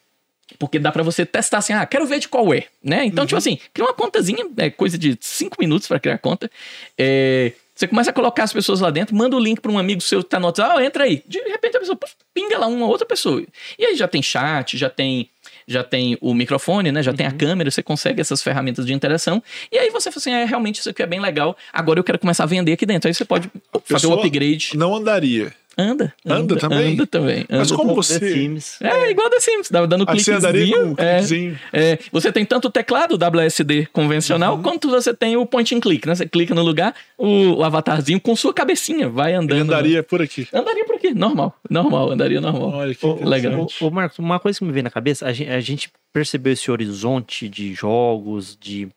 Porque dá para você testar assim, ah, quero ver de qual é, né? Então, tipo uhum. tipo assim, cria uma contazinha, é coisa de 5 minutos para criar a conta. É, você começa a colocar as pessoas lá dentro, manda o link para um amigo seu que tá no WhatsApp, ah, entra aí. De repente a pessoa pinga lá uma outra pessoa. E aí já tem chat, já tem já tem o microfone, né? Já uhum. tem a uhum. câmera, você consegue essas ferramentas de interação. E aí você fala assim, é, realmente isso aqui é bem legal. Agora eu quero começar a vender aqui dentro. Aí você pode fazer o upgrade. Não andaria Anda. Anda também? Anda também. Mas anda como também. você- The Sims. É, igual The Sims, dá- dando Aí você andaria com um cliquezinho. é, cliquezinho. é, você tem tanto o teclado WSD convencional, Uhum. quanto você tem o point and click, né? Você clica no lugar, o, o avatarzinho com sua cabecinha vai andando. Ele andaria por aqui. Andaria por aqui, normal. Normal, andaria normal. Olha que Legal. Ô, ô, Marcos, uma coisa que me vem na cabeça, a gente, a gente percebeu esse horizonte de jogos, de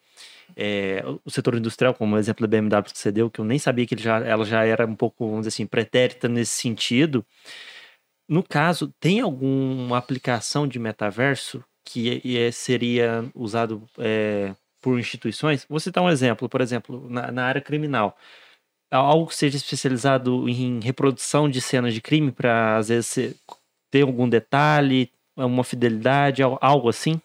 é, o setor industrial, como o exemplo da BMW que você deu, que eu nem sabia que ele já, ela já era um pouco, vamos dizer assim, pretérita nesse sentido. No caso, tem alguma aplicação de metaverso que é- é- seria usado é, por instituições? Vou citar um exemplo, por exemplo, na, na área criminal. Algo que seja especializado em reprodução de cenas de crime para, às vezes, ter algum detalhe, uma fidelidade, al- algo assim?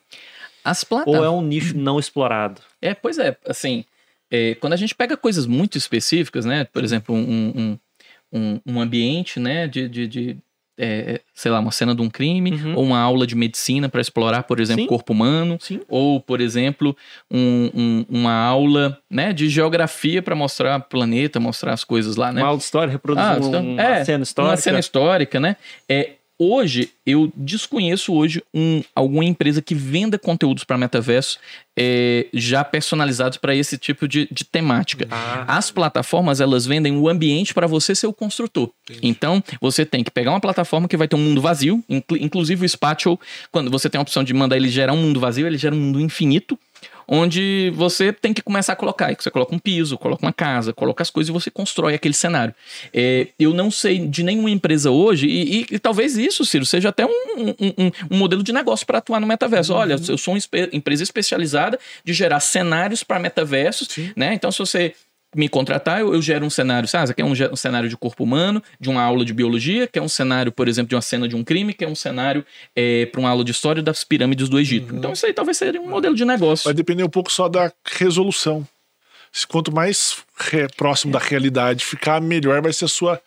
As Ou é um nicho não explorado? É, pois é, assim, é, quando a gente pega coisas muito específicas, né? Por exemplo, um, um, um, um ambiente, né? De, de, de, é, sei lá, uma cena de um crime, Uhum. ou uma aula de medicina para explorar, por exemplo, o corpo humano, Sim. ou, por exemplo, um- um- uma aula né, de geografia para mostrar o planeta, mostrar as coisas lá, né? Uma aula de história, reproduzir Ah, então, uma é, cena histórica. Uma cena histórica, né? É, hoje, eu desconheço hoje um, alguma empresa que venda conteúdos para metaverso é, já personalizados para esse tipo de, de temática. Ah, As plataformas, elas vendem o ambiente para você ser o construtor. Então, você tem que pegar uma plataforma que vai ter um mundo vazio, inclu- inclusive o Spatial, quando você tem a opção de mandar ele gerar um mundo vazio, ele gera um mundo infinito, onde você tem que começar a colocar. Você coloca um piso, coloca uma casa, coloca as coisas e você constrói aquele cenário. É, eu não sei de nenhuma empresa hoje, e, e- e talvez isso, Ciro, seja até um, um- um- um modelo de negócio para atuar no metaverso. Olha, eu sou uma empresa especializada de gerar cenários para metaversos, né? Então, se você me contratar, eu, eu gero um cenário, sabe? Quer um, um cenário de corpo humano, de uma aula de biologia, quer um cenário, por exemplo, de uma cena de um crime, quer um cenário para uma aula de história das pirâmides do Egito. Então, isso aí talvez seja um modelo de negócio. Vai depender um pouco só da resolução. Quanto mais re- próximo da realidade ficar, melhor vai ser a sua.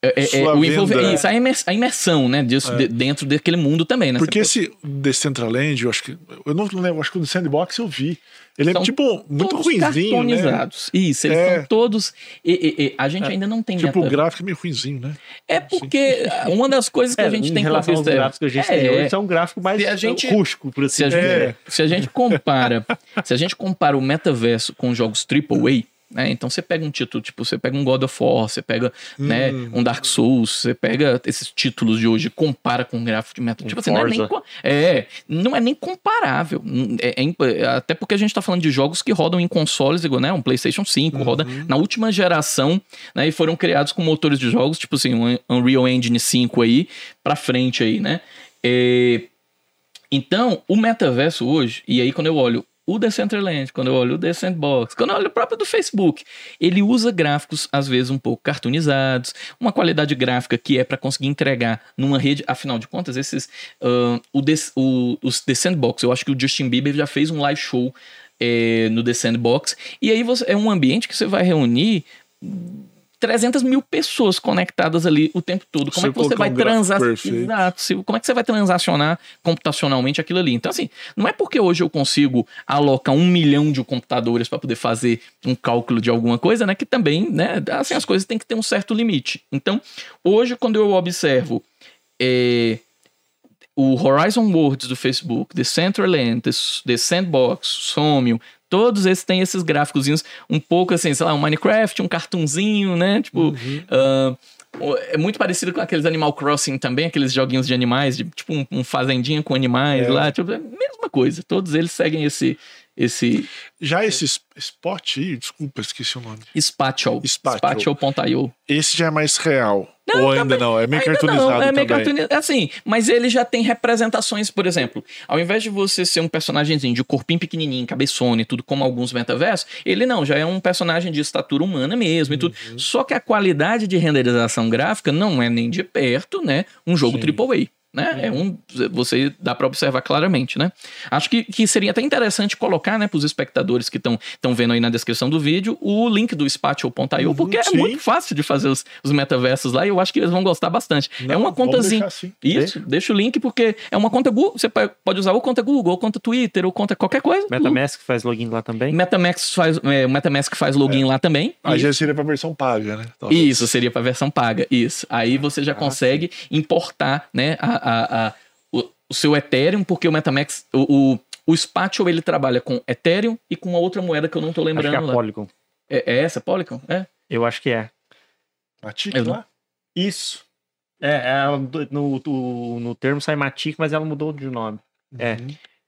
É, é, é, o envolver, isso, a imers- a imersão, né, disso, de- dentro daquele mundo também, né? Porque esse Decentraland, eu acho que. Eu não lembro, acho que o Sandbox eu vi. Ele é São tipo muito todos ruinzinho. Né? cartonizados. Isso, eles É. são todos. e- e- e a gente ainda não tem Tipo, o gráfico é meio ruinzinho, né? É porque uma das coisas que é, a gente em tem que relação aos gráficos que a gente É, tem hoje, é. é um gráfico mais Se a gente- rústico, por assim se a, gente, dizer. É. se a gente compara, se a gente compara o metaverso com jogos AAA, né? Então você pega um título, tipo, você pega um God of War, você pega, né, Hum. um Dark Souls, você pega esses títulos de hoje, compara com o gráfico de meta, Um tipo assim, não é, nem, é, não é nem comparável. É- é imp- até porque a gente tá falando de jogos que rodam em consoles, igual, né, um PlayStation 5, roda Uhum. na última geração, né, e foram criados com motores de jogos, tipo assim, um Unreal Engine 5 aí, pra frente aí, né? É, então, o metaverso hoje, e aí quando eu olho o Decentraland, quando eu olho o The Sandbox, quando eu olho o próprio do Facebook, ele usa gráficos, às vezes, um pouco cartoonizados, uma qualidade gráfica que é para conseguir entregar numa rede, afinal de contas, esses. ah, o, o, os The Sandbox, eu acho que o Justin Bieber já fez um live show eh, no The Sandbox, e aí você, é um ambiente que você vai reunir 300 mil pessoas conectadas ali o tempo todo. Como Você é que você vai um. Exato. Se- Como é que você vai transacionar computacionalmente aquilo ali? Então, assim, não é porque hoje eu consigo alocar um milhão de computadores para poder fazer um cálculo de alguma coisa, né? Que também, né? Assim, as coisas têm que ter um certo limite. Então, hoje, quando eu observo é, o Horizon Worlds do Facebook, The Centraland, The, The Sandbox, Somnium, todos esses têm esses gráficozinhos um pouco assim, sei lá, um Minecraft, um cartunzinho, né? Tipo, ah, é muito parecido com aqueles Animal Crossing também, aqueles joguinhos de animais, de, tipo um, um fazendinha com animais É. lá, tipo, é a mesma coisa. Todos eles seguem esse esse Já esse spot desculpa, esqueci o nome. Spatial, Spatial. Spatial.io. Esse já é mais real. Não, Ou ainda também- não, é meio Ainda cartoonizado não, é meio também. cartoonizado. Assim, mas ele já tem representações, por exemplo, ao invés de você ser um personagemzinho de corpinho pequenininho, cabeçona e tudo, como alguns metaversos, ele não, já é um personagem de estatura humana mesmo e tudo. Só que a qualidade de renderização gráfica não é nem de perto, né, um jogo Sim. AAA. Né? É um, você dá para observar claramente, né? Acho que, que seria até interessante colocar, né, para os espectadores que estão vendo aí na descrição do vídeo, o link do Spatial.io, Uhum, porque sim. é muito fácil de fazer os, os metaversos lá e eu acho que eles vão gostar bastante. é Não, uma vamos contazinha. assim. Isso, deixa o link porque é uma conta Google. Você pode usar ou conta Google, ou conta Twitter, ou conta qualquer coisa. MetaMask faz login lá também. MetaMask faz, é, MetaMask faz login lá também. Aí já seria pra versão paga, né? Talvez. Isso, seria para versão paga. Isso. Aí você Ah, já consegue importar né, a, a- a- o, o seu Ethereum, porque o MetaMask, o, o, o Spatial, ele trabalha com Ethereum e com uma outra moeda que eu não tô Acho que é lembrando a lá. Polygon. É, é essa, Polygon? É? Eu acho que é. Matic Eu não-? Isso. É, ela, no, no, no termo sai Matic, mas ela mudou de nome. É.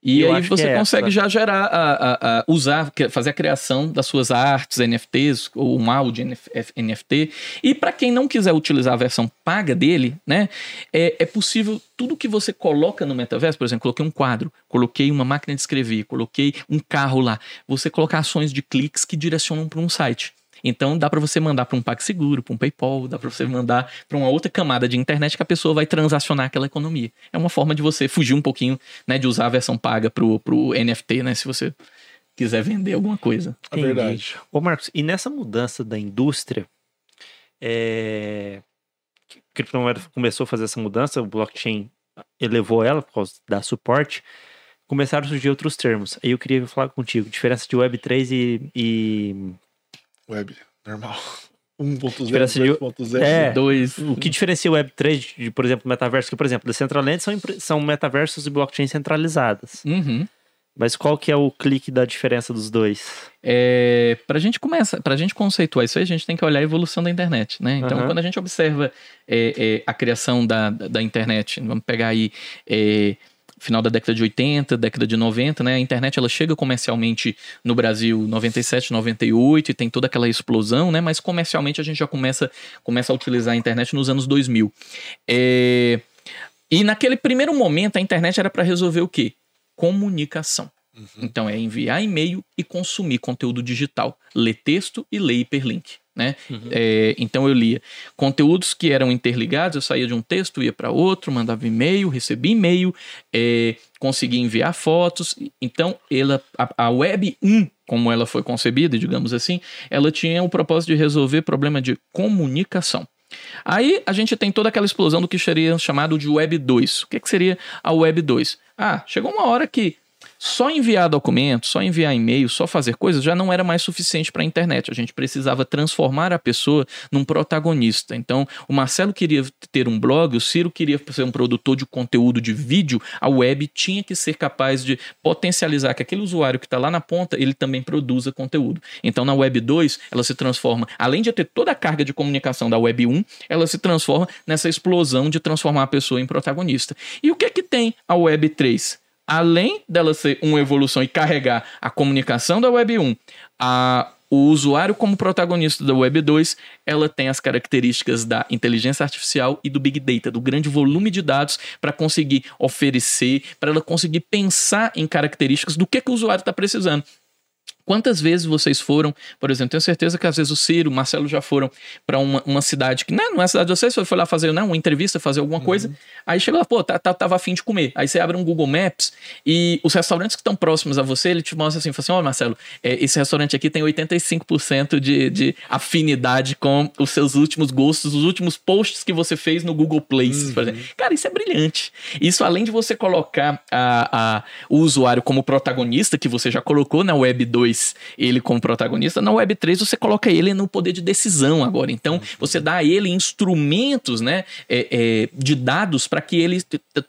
E Eu aí você é consegue essa. já gerar, a, a- a- usar, fazer a criação das suas artes, NFTs, ou um áudio NF- NFT. E para quem não quiser utilizar a versão paga dele, né, é, é possível tudo que você coloca no metaverso, por exemplo, coloquei um quadro, coloquei uma máquina de escrever, coloquei um carro lá, você colocar ações de cliques que direcionam para um site. Então dá para você mandar para um PagSeguro, para um PayPal, dá para você mandar para uma outra camada de internet que a pessoa vai transacionar aquela economia. É uma forma de você fugir um pouquinho, né, de usar a versão paga pro, pro NFT, né, se você quiser vender alguma coisa. É verdade. Ô, Marcos, e nessa mudança da indústria, é... a criptomoeda começou a fazer essa mudança, o blockchain elevou ela por causa da suporte, começaram a surgir outros termos. Aí eu queria falar contigo, diferença de Web3 e... e... Web, normal. 1.0, Diferença de- 2.0. É. Dois. O que diferencia o Web3 de, de, por exemplo, metaverso? Que, por exemplo, Decentraland são, são metaversos e blockchain centralizadas. Uhum. Mas qual que é o clique da diferença dos dois? É, para a gente começar, para a gente conceituar isso aí, a gente tem que olhar a evolução da internet, né? Então, Aham. quando a gente observa é, é, a criação da, da, da internet, vamos pegar aí é, final da década de 80, década de 90, né? A internet ela chega comercialmente no Brasil 97, 98 e tem toda aquela explosão, né? Mas comercialmente a gente já começa, começa a utilizar a internet nos anos 2000. É, e naquele primeiro momento a internet era para resolver o quê? Comunicação. Então é enviar e-mail e consumir conteúdo digital, ler texto e ler hiperlink. Né? É, então eu lia conteúdos que eram interligados, eu saía de um texto, ia para outro, mandava e-mail, recebia e-mail, é, conseguia enviar fotos. Então ela, a, a Web 1, como ela foi concebida, digamos assim, ela tinha o propósito de resolver problema de comunicação. Aí a gente tem toda aquela explosão do que seria chamado de Web 2. O que, que seria a Web 2? Ah, chegou uma hora que só enviar documentos, só enviar e-mail, só fazer coisas já não era mais suficiente para a internet. A gente precisava transformar a pessoa num protagonista. Então, o Marcelo queria ter um blog, o Ciro queria ser um produtor de conteúdo de vídeo, a web tinha que ser capaz de potencializar que aquele usuário que está lá na ponta, ele também produza conteúdo. Então, na Web 2, ela se transforma, além de ter toda a carga de comunicação da Web 1, ela se transforma nessa explosão de transformar a pessoa em protagonista. E o que é que tem a Web 3? Além dela ser uma evolução e carregar a comunicação da Web 1, a, o usuário como protagonista da Web 2, ela tem as características da inteligência artificial e do Big Data, do grande volume de dados para conseguir oferecer, para ela conseguir pensar em características do que, que o usuário está precisando. Quantas vezes vocês foram, por exemplo, tenho certeza que às vezes o Ciro, o Marcelo já foram para uma, uma cidade que não, não é a cidade de vocês, foi lá fazer né, uma entrevista, fazer alguma coisa, aí chega lá, pô, tá, tá, tava afim de comer. Aí você abre um Google Maps e os restaurantes que estão próximos a você, ele te mostra assim, fala assim, ó Marcelo, é, esse restaurante aqui tem 85% de, de afinidade com os seus últimos gostos, os últimos posts que você fez no Google Places, por exemplo. Cara, isso é brilhante. Isso além de você colocar a, a, o usuário como protagonista, que você já colocou na Web 2, ele como protagonista, na Web 3 você coloca ele no poder de decisão agora. Então, você dá a ele instrumentos né, é, é, de dados para que ele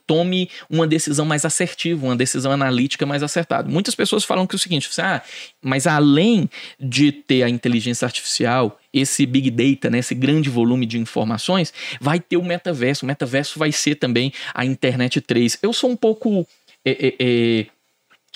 tome uma decisão mais assertiva, uma decisão analítica mais acertada. Muitas pessoas falam que é o seguinte, assim, ah, mas além de ter a inteligência artificial, esse big data, né, esse grande volume de informações, vai ter o metaverso. O metaverso vai ser também a internet 3. Eu sou um pouco. é, é, é,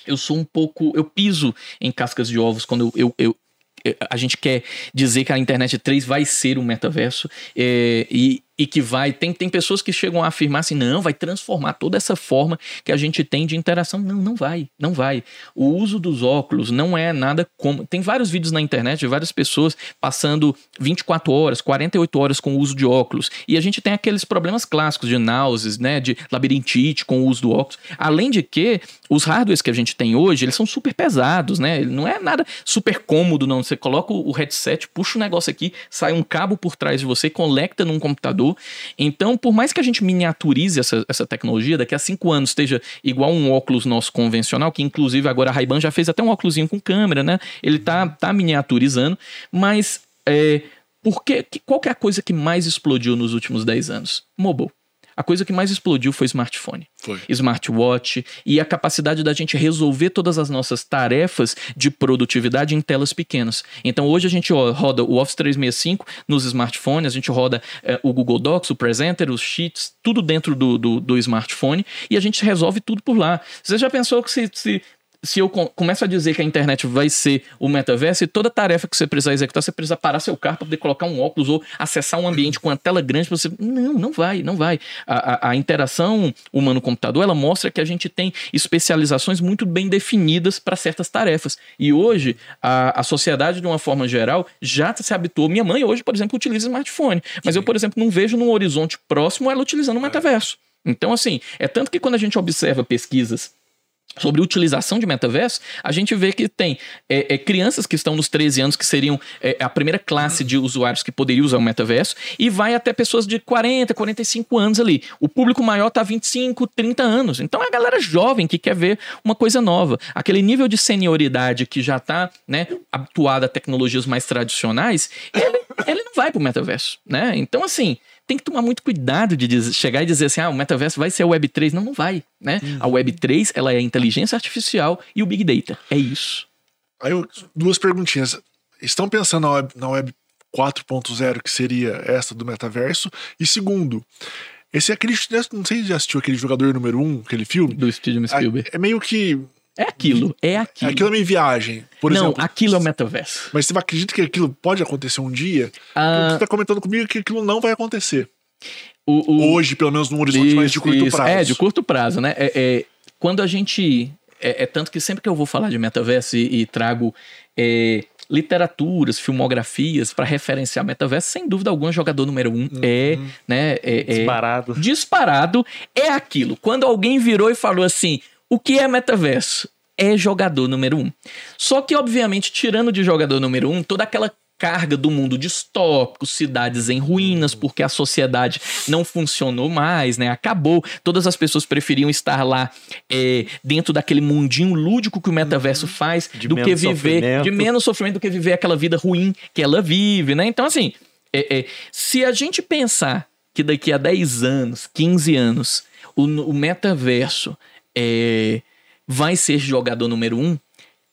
eu sou um pouco. Eu piso em cascas de ovos quando eu, eu, eu- a gente quer dizer que a internet 3 vai ser um metaverso. é, e e que vai. Tem, tem pessoas que chegam a afirmar assim: não, vai transformar toda essa forma que a gente tem de interação. Não, não vai, não vai. O uso dos óculos não é nada como. Tem vários vídeos na internet de várias pessoas passando 24 horas, 48 horas com o uso de óculos. E a gente tem aqueles problemas clássicos de náuseas, né? De labirintite com o uso do óculos. Além de que os hardwares que a gente tem hoje, eles são super pesados, né? Não é nada super cômodo, não. Você coloca o headset, puxa o negócio aqui, sai um cabo por trás de você, conecta num computador então, por mais que a gente miniaturize essa, essa tecnologia, daqui a cinco anos esteja igual um óculos nosso convencional, que inclusive agora a Ray-Ban já fez até um óculos com câmera, né? Ele tá, tá miniaturizando, mas é, por que, qual que é a coisa que mais explodiu nos últimos 10 anos? Mobile. A coisa que mais explodiu foi smartphone. Foi. Smartwatch e a capacidade da gente resolver todas as nossas tarefas de produtividade em telas pequenas. Então hoje a gente roda o Office 365 nos smartphones, a gente roda é, o Google Docs, o Presenter, os Sheets, tudo dentro do, do, do, smartphone e a gente resolve tudo por lá. Você já pensou que se, se se eu começo a dizer que a internet vai ser o metaverso e toda tarefa que você precisar executar, você precisa parar seu carro para poder colocar um óculos ou acessar um ambiente com uma tela grande para você. Não, não vai, não vai. A, a, a interação humano-computador ela mostra que a gente tem especializações muito bem definidas para certas tarefas. E hoje, a, a sociedade, de uma forma geral, já se habituou. Minha mãe hoje, por exemplo, utiliza smartphone. Mas Sim. eu, por exemplo, não vejo num horizonte próximo ela utilizando o metaverso. Então, assim, é tanto que quando a gente observa pesquisas sobre utilização de metaverso, a gente vê que tem é, é, crianças que estão nos 13 anos, que seriam é, a primeira classe de usuários que poderiam usar o metaverso, e vai até pessoas de 40, 45 anos ali. O público maior tá 25, 30 anos. Então é a galera jovem que quer ver uma coisa nova. Aquele nível de senioridade que já tá né, habituado a tecnologias mais tradicionais, ele, ele não vai pro metaverso, né? Então, assim, tem que tomar muito cuidado de dizer, chegar e dizer assim, ah, o metaverso vai ser a Web 3. Não, não vai, né? Uhum. A Web 3, ela é a inteligência artificial e o Big Data. É isso. Aí, duas perguntinhas. Estão pensando na Web, na web 4.0, que seria essa do metaverso? E segundo, esse é aquele. Não sei se já assistiu aquele jogador número 1, um, aquele filme. Do Steven Spielberg. É, é meio que. É aquilo, é aquilo. Aquilo é meio viagem. Por não, exemplo, aquilo é o metaverso. Mas você acredita que aquilo pode acontecer um dia? Ah, você está comentando comigo que aquilo não vai acontecer. O, o... Hoje, pelo menos num horizonte isso, mais de curto isso. prazo. É, de curto prazo, né? É, é quando a gente. É, é, tanto que sempre que eu vou falar de metaverso e, e trago é, literaturas, filmografias para referenciar metaverso, sem dúvida alguma, jogador número um uhum. é, né? É, é disparado. disparado é aquilo. Quando alguém virou e falou assim: o que é metaverso? É jogador número um. Só que, obviamente, tirando de jogador número um, toda aquela carga do mundo distópico, cidades em ruínas, porque a sociedade não funcionou mais, né? Acabou. Todas as pessoas preferiam estar lá é, dentro daquele mundinho lúdico que o metaverso uhum. faz de do que viver sofrimento. de menos sofrimento do que viver aquela vida ruim que ela vive, né? Então, assim, é, é, se a gente pensar que daqui a 10 anos, 15 anos, o, o metaverso é, vai ser jogador número um,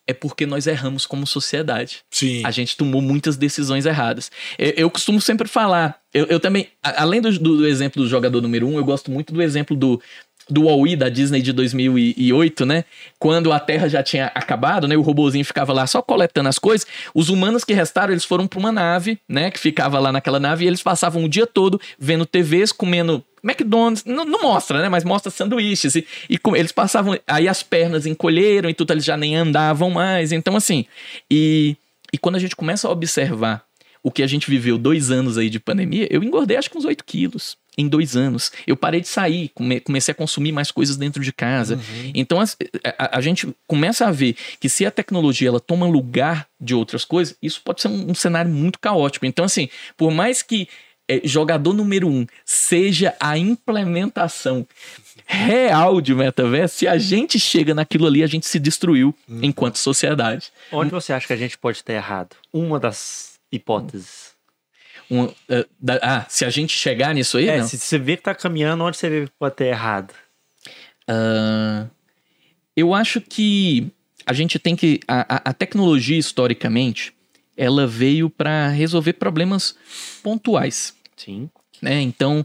é porque nós erramos como sociedade. Sim. A gente tomou muitas decisões erradas. Eu, eu costumo sempre falar, eu, eu também, além do, do, exemplo do jogador número um, eu gosto muito do exemplo do, do Wall-E da Disney de 2008, né? Quando a Terra já tinha acabado, né? O robozinho ficava lá só coletando as coisas. Os humanos que restaram, eles foram para uma nave, né? Que ficava lá naquela nave e eles passavam o dia todo vendo TVs, comendo McDonald's. Não, não mostra, né? Mas mostra sanduíches. E, e com, eles passavam. Aí as pernas encolheram e tudo, eles já nem andavam mais. Então, assim. E, e quando a gente começa a observar o que a gente viveu dois anos aí de pandemia, eu engordei acho que uns 8 quilos em dois anos. Eu parei de sair, come, comecei a consumir mais coisas dentro de casa. Uhum. Então a, a, a, gente começa a ver que se a tecnologia ela toma lugar de outras coisas, isso pode ser um, um cenário muito caótico. Então, assim, por mais que é, jogador número um seja a implementação real de metaverso, se a gente chega naquilo ali, a gente se destruiu uhum. enquanto sociedade. Onde você acha que a gente pode estar errado? Uma das hipóteses. Um, uh, da, ah, se a gente chegar nisso aí, é, não? se você vê que tá caminhando, onde você vê que pode ter errado? Uh, eu acho que a gente tem que. A, a, tecnologia, historicamente, ela veio para resolver problemas pontuais. Sim. Né? Então,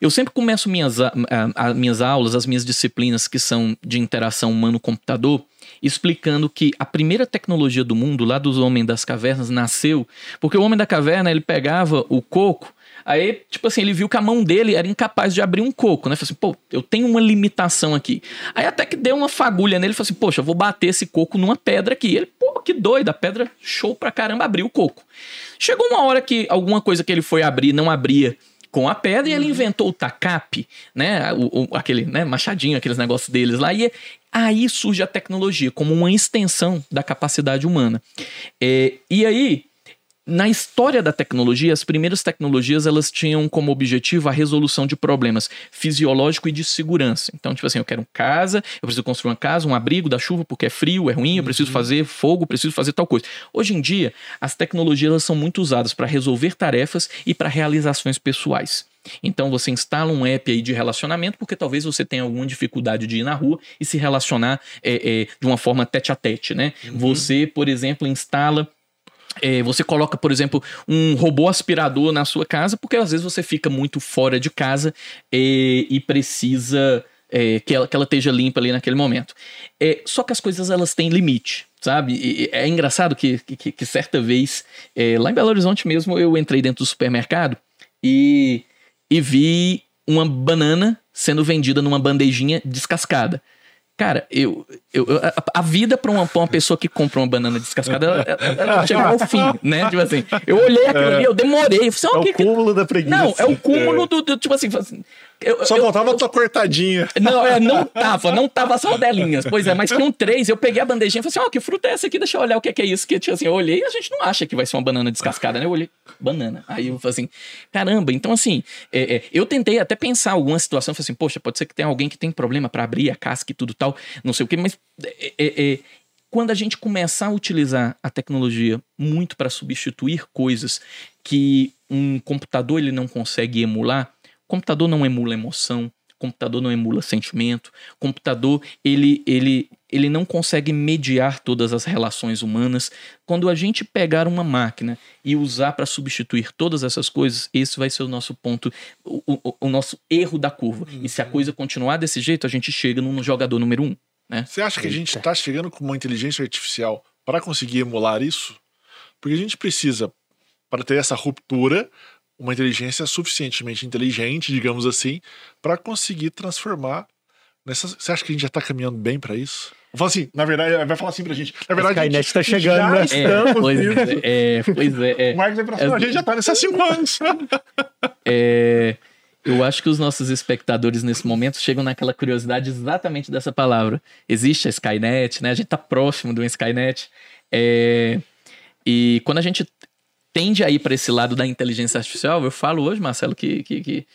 eu sempre começo minhas, a, a, minhas aulas, as minhas disciplinas que são de interação humano-computador, explicando que a primeira tecnologia do mundo, lá dos homens das cavernas, nasceu porque o homem da caverna ele pegava o coco, Aí, tipo assim, ele viu que a mão dele era incapaz de abrir um coco, né? Falei assim, pô, eu tenho uma limitação aqui. Aí até que deu uma fagulha nele, falou assim, poxa, eu vou bater esse coco numa pedra aqui. Ele, pô, que doido, a pedra show pra caramba, abriu o coco. Chegou uma hora que alguma coisa que ele foi abrir não abria com a pedra e ele inventou o tacape, né? O, o- aquele né, machadinho, aqueles negócios deles lá. E aí surge a tecnologia como uma extensão da capacidade humana. É, e aí, na história da tecnologia, as primeiras tecnologias elas tinham como objetivo a resolução de problemas fisiológico e de segurança. Então, tipo assim, eu quero casa, eu preciso construir uma casa, um abrigo da chuva porque é frio, é ruim, eu preciso fazer fogo, preciso fazer tal coisa. Hoje em dia, as tecnologias elas são muito usadas para resolver tarefas e para realizações pessoais. Então você instala um app aí de relacionamento, porque talvez você tenha alguma dificuldade de ir na rua e se relacionar é, é, de uma forma tete a tete, né? Você, por exemplo, instala é, você coloca, por exemplo, um robô aspirador na sua casa, porque às vezes você fica muito fora de casa é, e precisa é, que, ela, que ela esteja limpa ali naquele momento. É, só que as coisas elas têm limite, sabe? E- é engraçado que, que, que certa vez, é, lá em Belo Horizonte mesmo, eu entrei dentro do supermercado e, e vi uma banana sendo vendida numa bandejinha descascada. Cara, eu, eu, a, vida pra uma, pra uma pessoa que compra uma banana descascada, ela, ela- chega ao fim, né? Tipo assim, eu olhei aquilo ali, eu demorei. Eu falei, assim, É "Ó, o que que-" cúmulo da preguiça. Não, é o cúmulo do, do- tipo assim, assim, eu- Só eu- faltava a tua cortadinha. não, é, não tava, não tava as rodelinhas. Pois é, mas tinham três. Eu peguei a bandejinha e falei assim: ó, que fruta é essa aqui? Deixa eu olhar o que é, que é isso. Que tipo assim, eu olhei e a gente não acha que vai ser uma banana descascada, né? Eu olhei, banana. Aí eu falei assim: caramba, então assim, é, é, eu tentei até pensar alguma situação. Falei assim: poxa, pode ser que tenha alguém que tem problema pra abrir a casca e tudo tal, não sei o quê, mas é, é, é, quando a gente começar a utilizar a tecnologia muito para substituir coisas que um computador ele não consegue emular, computador não emula emoção, computador não emula sentimento, computador ele, ele, ele não consegue mediar todas as relações humanas. Quando a gente pegar uma máquina e usar para substituir todas essas coisas, esse vai ser o nosso ponto, o, o- o nosso erro da curva. E se a coisa continuar desse jeito, a gente chega no jogador número um. Né? Você acha que a gente está chegando com uma inteligência artificial para conseguir emular isso? Porque a gente precisa, para ter essa ruptura, uma inteligência suficientemente inteligente, digamos assim, para conseguir transformar nessas. Você acha que a gente já está caminhando bem para isso? Vou falar assim, na verdade, vai falar assim pra gente. Na verdade, A Skynet a gente tá chegando, já né? estamos pois é, é, pois é, é. O Marcos vai pra cima, a gente já tá nesses cinco anos. É, eu acho que os nossos espectadores nesse momento chegam naquela curiosidade exatamente dessa palavra. Existe a Skynet, né? A gente tá próximo do Skynet. É, e quando a gente tende a ir para esse lado da inteligência artificial, eu falo hoje, Marcelo, que, que, que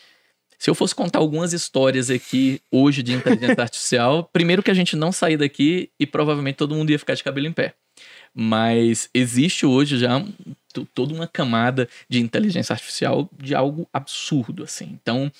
se eu fosse contar algumas histórias aqui hoje de inteligência artificial, primeiro que a gente não sair daqui e provavelmente todo mundo ia ficar de cabelo em pé. Mas existe hoje já to- toda uma camada de inteligência artificial de algo absurdo, assim. Então,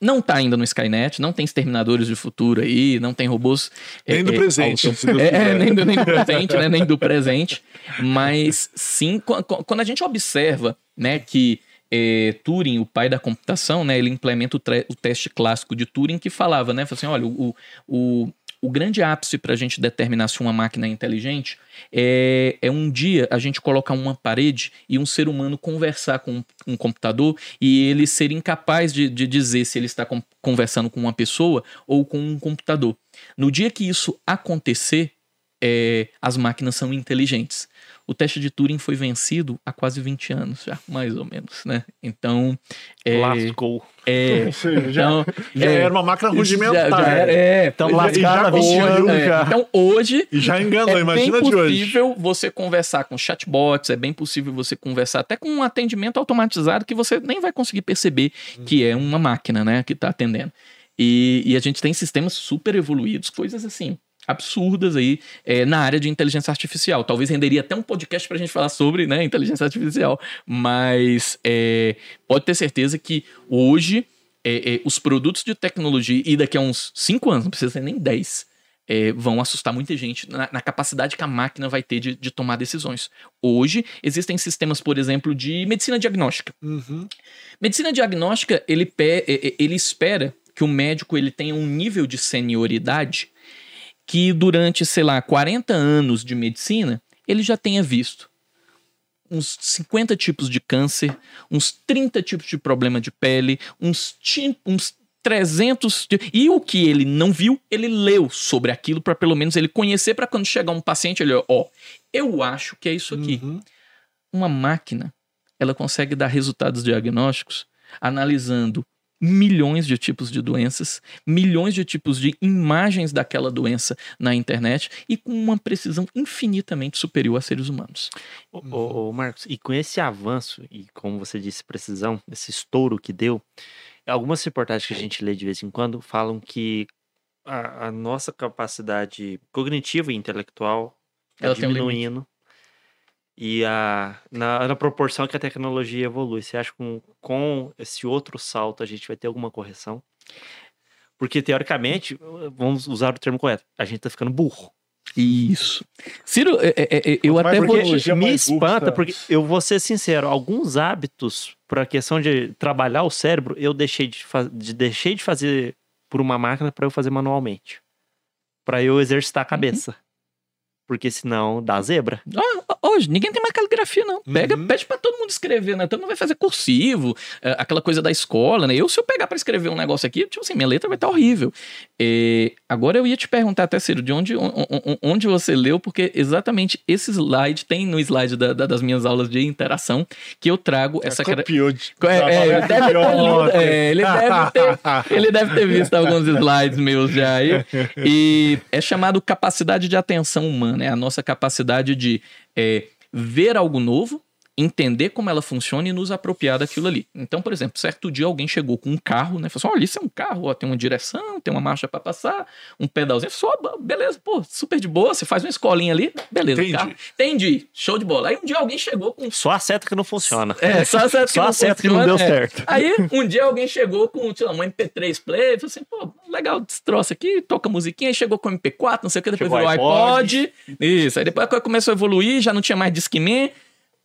não tá ainda no Skynet, não tem exterminadores de futuro aí, não tem robôs... Nem do presente, auto- É, é, nem, do, nem do presente, né? Nem do presente. Mas, sim, qu- qu- quando a gente observa, né, que é, Turing, o pai da computação, né, ele implementa o, o teste clássico de Turing que falava, né, assim, olha, o, o, o grande ápice para a gente determinar se uma máquina é inteligente é, é um dia a gente colocar uma parede e um ser humano conversar com um, computador e ele ser incapaz de, de dizer se ele está conversando com uma pessoa ou com um computador. No dia que isso acontecer, é, as máquinas são inteligentes. O teste de Turing foi vencido há quase 20 anos já, mais ou menos, né? Então, é, Lascou. é, Ou seja, já, então, já é, era uma máquina rudimentar. já- já era- é, E há 20 hoje, anos é, já. Então, hoje, E já enganou, é imagina bem de hoje. possível você conversar com chatbots, é bem possível você conversar até com um atendimento automatizado que você nem vai conseguir perceber que é uma máquina, né, que está atendendo. E, e a gente tem sistemas super evoluídos, coisas assim absurdas aí é, na área de inteligência artificial. Talvez renderia até um podcast para a gente falar sobre né, inteligência artificial, mas é, pode ter certeza que hoje é, os produtos de tecnologia, e daqui a uns 5 anos, não precisa ser nem 10, é, vão assustar muita gente na, na capacidade que a máquina vai ter de, de tomar decisões. Hoje, existem sistemas, por exemplo, de medicina diagnóstica. Uhum. Medicina diagnóstica, ele, ele espera que o médico ele tenha um nível de senioridade que durante, sei lá, 40 anos de medicina, ele já tenha visto uns 50 tipos de câncer, uns 30 tipos de problema de pele, uns, uns 300. de- E o que ele não viu, ele leu sobre aquilo para pelo menos ele conhecer, para quando chegar um paciente, ele, ó, eu acho que é isso aqui. Uhum. Uma máquina, ela consegue dar resultados diagnósticos analisando milhões de tipos de doenças, milhões de tipos de imagens daquela doença na internet e com uma precisão infinitamente superior a seres humanos. Ô, ô, ô, Marcos, e com esse avanço, e como você disse, precisão, esse estouro que deu, algumas reportagens que a gente lê de vez em quando falam que a, a nossa capacidade cognitiva e intelectual está um diminuindo. E a, na, na proporção que a tecnologia evolui. Você acha que com, com esse outro salto a gente vai ter alguma correção? Porque, teoricamente, vamos usar o termo correto, a gente tá ficando burro. Isso. Ciro, é, é, é, eu mais até vou. me espanta, porque eu vou ser sincero, alguns hábitos para a questão de trabalhar o cérebro, eu deixei de, fa de deixei de fazer por uma máquina para eu fazer manualmente. Para eu exercitar a cabeça. Porque senão dá zebra. Ah, Hoje, ninguém tem mais caligrafia, não. Pega, Uhum. pede pra todo mundo escrever, né? Todo mundo vai fazer cursivo, é, aquela coisa da escola, né? Eu, se eu pegar pra escrever um negócio aqui, tipo assim, minha letra vai estar horrível. É, agora eu ia te perguntar até, Ciro, de onde, on- on- onde você leu, porque exatamente esse slide tem no slide da- da- das minhas aulas de interação que eu trago essa cara- Copiou de- É, é, ele deve ter é, ele deve ter ele deve ter visto alguns slides meus já aí. E é chamado capacidade de atenção humana. É a nossa capacidade de é, ver algo novo, entender como ela funciona e nos apropriar daquilo ali. Então, por exemplo, certo dia alguém chegou com um carro, né? Falou assim: olha, isso é um carro, ó, tem uma direção, tem uma marcha para passar, um pedalzinho. Só, beleza, pô, super de boa. Você faz uma escolinha ali, beleza. Entendi. Carro. Entendi, show de bola. Aí um dia alguém chegou com Só a seta que não funciona. é, só acerta Só a seta que não deu é. certo. Aí, um dia alguém chegou com, sei lá, um MP3 player, falou assim, pô, legal esse troço aqui, toca musiquinha, aí chegou com MP4, não sei o que, depois Chegou virou iPod. iPod. Isso, aí depois a coisa começou a evoluir, já não tinha mais Discman.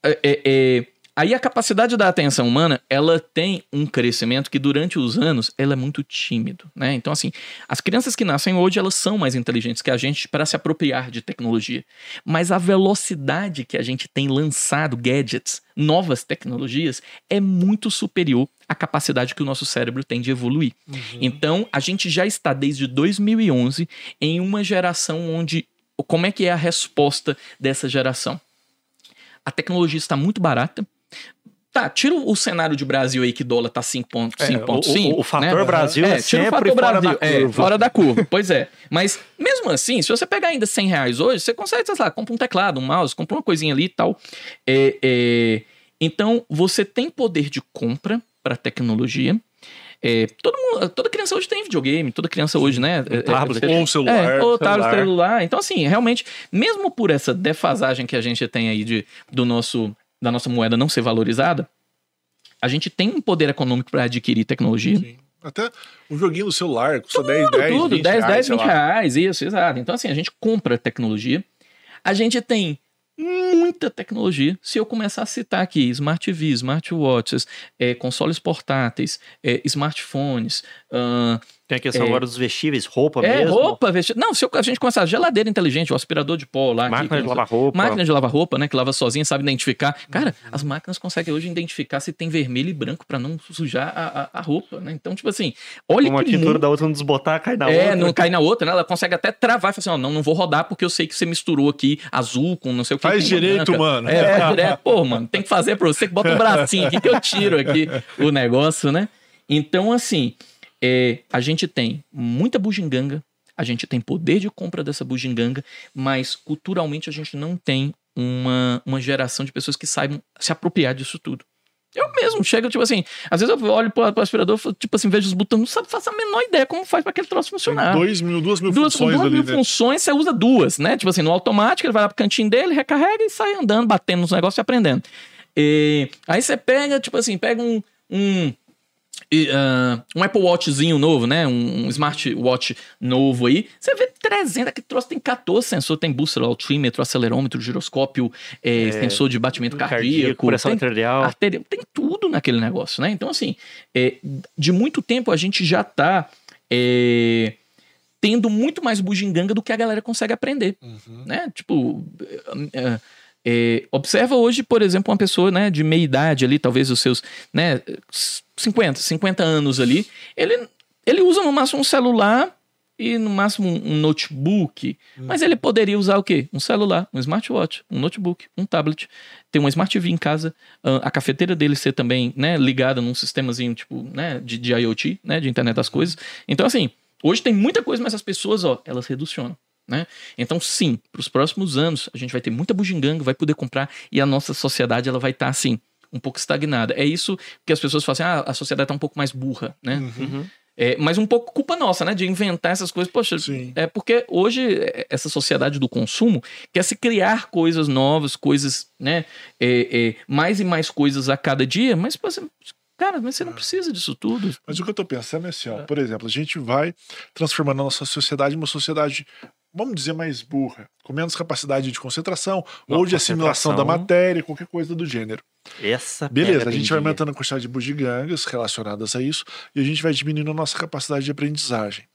É, é, é, aí a capacidade da atenção humana, ela tem um crescimento que durante os anos, ela é muito tímido, né? Então, assim, as crianças que nascem hoje, elas são mais inteligentes que a gente para se apropriar de tecnologia. Mas a velocidade que a gente tem lançado gadgets, novas tecnologias, é muito superior à capacidade que o nosso cérebro tem de evoluir. Então, a gente já está desde 2011 em uma geração onde. Como é que é a resposta dessa geração? A tecnologia está muito barata. Tá, tira o cenário de Brasil aí que dólar tá 5,5. É, o- o- o fator Brasil é tira o sempre fator fora da é, curva. fora da curva. Pois é. Mas mesmo assim, se você pegar ainda 100 reais hoje, você consegue, sei lá, compra um teclado, um mouse, compra uma coisinha ali e tal. É, é, então, você tem poder de compra para tecnologia. É, todo mundo, toda criança hoje tem videogame, toda criança hoje, né? é, é, tablet. Ou celular. é, ou tablet, celular. celular. Então, assim, realmente, mesmo por essa defasagem que a gente tem aí de, do nosso, da nossa moeda não ser valorizada, a gente tem um poder econômico para adquirir tecnologia. Sim. Até um joguinho no celular custa 10, 10, Tudo, 20 10, 10, sei 20 lá. reais, isso, exato. Então, assim, a gente compra tecnologia, a gente tem muita tecnologia. Se eu começar a citar aqui Smart TV, smartwatches, é, consoles portáteis, é, smartphones, ahn, Tem a questão É. agora dos vestíveis, roupa é, mesmo. roupa, vestido. Não, se eu- a gente começar a geladeira inteligente, o aspirador de pó lá. Máquina de que- lavar roupa. Máquina de lavar roupa, né? Que lava sozinha, sabe identificar. Cara, Uhum. as máquinas conseguem hoje identificar se tem vermelho e branco pra não sujar a, a- a roupa, né? Então, tipo assim, olha Uma que tintura mundo- da outra não desbotar, cai na é, outra. não cai na outra, né? Ela consegue até travar e falar assim: ó, não, não vou rodar porque eu sei que você misturou aqui azul com não sei o que. Faz uma direito, mano. É, faz direito. Pô, mano, tem que fazer pra você que bota um bracinho aqui que eu tiro aqui o negócio, né? Então, assim, é, a gente tem muita bugiganga, a gente tem poder de compra dessa bugiganga, mas culturalmente a gente não tem uma, uma geração de pessoas que saibam se apropriar disso tudo. Eu mesmo chego, tipo assim, às vezes eu olho pro, pro aspirador, tipo assim, vejo os botões, não sabe, faço a menor ideia como faz pra aquele troço Tem funcionar. dois mil, duas mil Duas, funções duas ali, mil né? funções, você usa duas, né? Tipo assim, no automático, ele vai lá pro cantinho dele, recarrega e sai andando, batendo nos negócios e aprendendo. E aí você pega, tipo assim, pega um. um ah, um Apple Watchzinho novo, né? Um, um smartwatch novo aí. Você vê 300, que troço tem 14 sensores. Tem bússola, altímetro, acelerômetro, giroscópio, é, sensor de batimento cardíaco. pressão tem, arterial. tem tudo naquele negócio, né? Então, assim, é, de muito tempo a gente já tá é, tendo muito mais bugiganga do que a galera consegue aprender, Uhum. né? Tipo, é, É, observa hoje, por exemplo, uma pessoa né, de meia idade ali, talvez os seus né, 50, 50 anos ali, ele, ele usa no máximo um celular e no máximo um notebook, mas ele poderia usar o quê? Um celular, um smartwatch, um notebook, um tablet, ter uma Smart TV em casa, ah, a cafeteira dele ser também né, ligada num sistemazinho tipo né, de, de IoT, né, de internet das coisas. Então, assim, hoje tem muita coisa, mas as pessoas, ó, elas reducionam. Né? Então, sim, para os próximos anos, a gente vai ter muita bugiganga, vai poder comprar e a nossa sociedade ela vai estar tá, assim, um pouco estagnada. É isso que as pessoas falam assim: ah, a sociedade está um pouco mais burra, né? Uhum. É, mas um pouco culpa nossa, né? De inventar essas coisas. Poxa, Sim. é porque hoje é, essa sociedade do consumo quer se criar coisas novas, coisas, né? É, é, mais e mais coisas a cada dia, mas, cara, mas você não precisa disso tudo. Mas o que eu tô pensando é assim, ó, por exemplo, a gente vai transformando a nossa sociedade em uma sociedade, vamos dizer, mais burra, com menos capacidade de concentração Não, ou de assimilação da matéria, qualquer coisa do gênero. Essa Beleza, a gente vai aumentando a quantidade de bugigangas relacionadas a isso e a gente vai diminuindo a nossa capacidade de aprendizagem.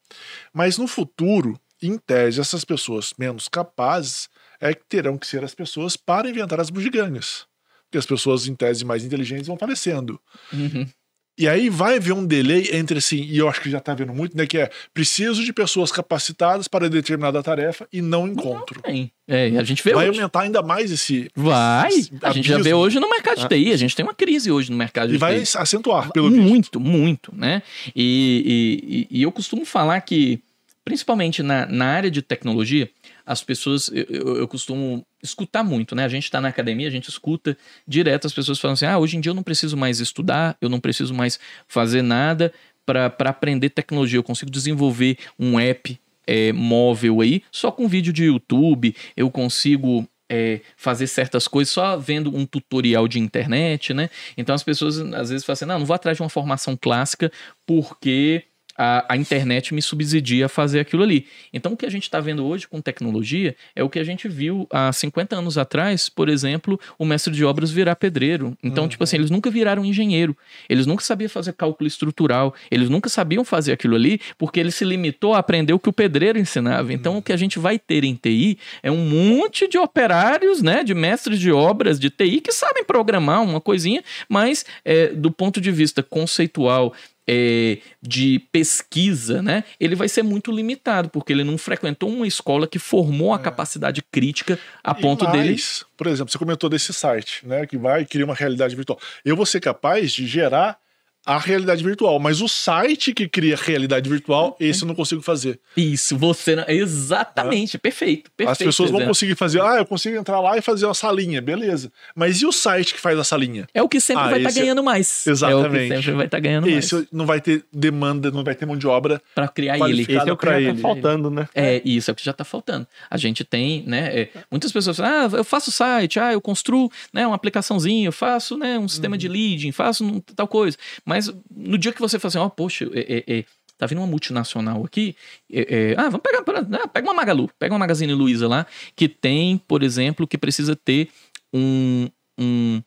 Mas no futuro, em tese, essas pessoas menos capazes é que terão que ser as pessoas para inventar as bugigangas. Porque as pessoas, em tese, mais inteligentes vão falecendo. Uhum. E aí vai haver um delay entre assim, e eu acho que já tá vendo muito, né? Que é preciso de pessoas capacitadas para determinada tarefa e não encontro. Tem. É, e a gente vê Vai hoje. aumentar ainda mais esse. Vai. esse A gente já vê hoje no mercado de TI. A gente tem uma crise hoje no mercado de E vai TI. acentuar, pelo visto. muito, muito, né? E, e- e- e eu costumo falar que, principalmente na, na área de tecnologia, as pessoas, eu, eu- costumo escutar muito, né? A gente está na academia, a gente escuta direto as pessoas falando assim: ah, hoje em dia eu não preciso mais estudar, eu não preciso mais fazer nada para aprender tecnologia, eu consigo desenvolver um app é, móvel aí, só com vídeo de YouTube, eu consigo é, fazer certas coisas só vendo um tutorial de internet, né? Então as pessoas às vezes falam assim: não, não vou atrás de uma formação clássica porque a, a internet me subsidia a fazer aquilo ali. Então o que a gente está vendo hoje com tecnologia é o que a gente viu há 50 anos atrás, por exemplo, o mestre de obras virar pedreiro. Então, tipo assim, eles nunca viraram engenheiro, eles nunca sabiam fazer cálculo estrutural, eles nunca sabiam fazer aquilo ali porque ele se limitou a aprender o que o pedreiro ensinava. Então o que a gente vai ter em TI é um monte de operários, né, de mestres de obras de TI que sabem programar uma coisinha, mas é, do ponto de vista conceitual é, de pesquisa, né, ele vai ser muito limitado, porque ele não frequentou uma escola que formou a capacidade crítica a E ponto dele. mais, Por exemplo, você comentou desse site, né? Que vai criar uma realidade virtual. Eu vou ser capaz de gerar a realidade virtual, mas o site que cria a realidade virtual, esse eu não consigo fazer. Isso, você. não- Exatamente, perfeito, perfeito. As pessoas vão conseguir fazer, ah, eu consigo entrar lá e fazer uma salinha, beleza. Mas e o site que faz a salinha? É o que sempre Ah, vai estar esse- ganhando mais. É o Exatamente. que sempre vai estar ganhando mais. Esse não vai ter demanda, não vai ter mão de obra. Pra criar ele. Esse é o que já ele. tá faltando, né? É, isso é o que já está faltando. A gente tem, né? é, muitas pessoas falam, ah, eu faço site, ah, eu construo né, uma aplicaçãozinha, eu faço né, um sistema de leading, faço um- tal coisa. Mas no dia que você fala assim, ó, poxa, é, é, é, tá vindo uma multinacional aqui, é, é, ah, vamos pegar, ah, pega uma Magalu, pega uma Magazine Luiza lá, que tem, por exemplo, que precisa ter um, um-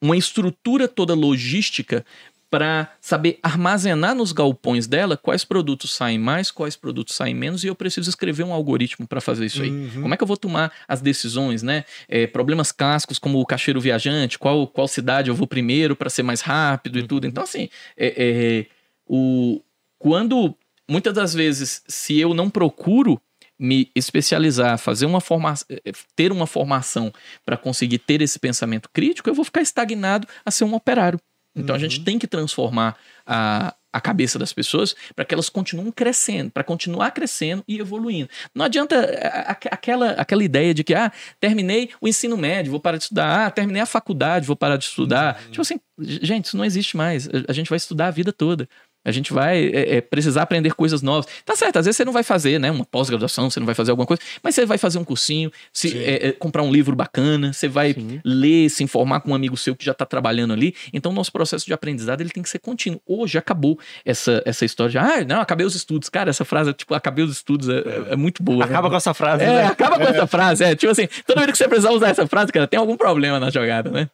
uma estrutura toda logística para saber armazenar nos galpões dela quais produtos saem mais, quais produtos saem menos, e eu preciso escrever um algoritmo para fazer isso aí. Uhum. Como é que eu vou tomar as decisões, né? É, problemas clássicos como o caixeiro viajante, qual, qual cidade eu vou primeiro para ser mais rápido e tudo. Então, assim, é, é, o, quando muitas das vezes, se eu não procuro me especializar, fazer uma formação, ter uma formação para conseguir ter esse pensamento crítico, eu vou ficar estagnado a ser um operário. Então a gente tem que transformar a, a cabeça das pessoas para que elas continuem crescendo, para continuar crescendo e evoluindo. Não adianta a- a- aquela, aquela ideia de que, ah, terminei o ensino médio, vou parar de estudar, ah, terminei a faculdade, vou parar de estudar. Tipo assim, gente, isso não existe mais. A- A gente vai estudar a vida toda. A gente vai é, é, precisar aprender coisas novas. Tá certo, às vezes você não vai fazer né, uma pós-graduação, você não vai fazer alguma coisa, mas você vai fazer um cursinho, se, é, é, comprar um livro bacana, você vai Sim. ler, se informar com um amigo seu que já está trabalhando ali. Então, o nosso processo de aprendizado ele tem que ser contínuo. Hoje acabou essa, essa história de, ah, não, acabei os estudos. Cara, essa frase, tipo, acabei os estudos é, é- é muito boa. Acaba né? com essa frase, É, né? acaba com essa frase. É, tipo assim, toda vez que você precisar usar essa frase, cara, tem algum problema na jogada, né?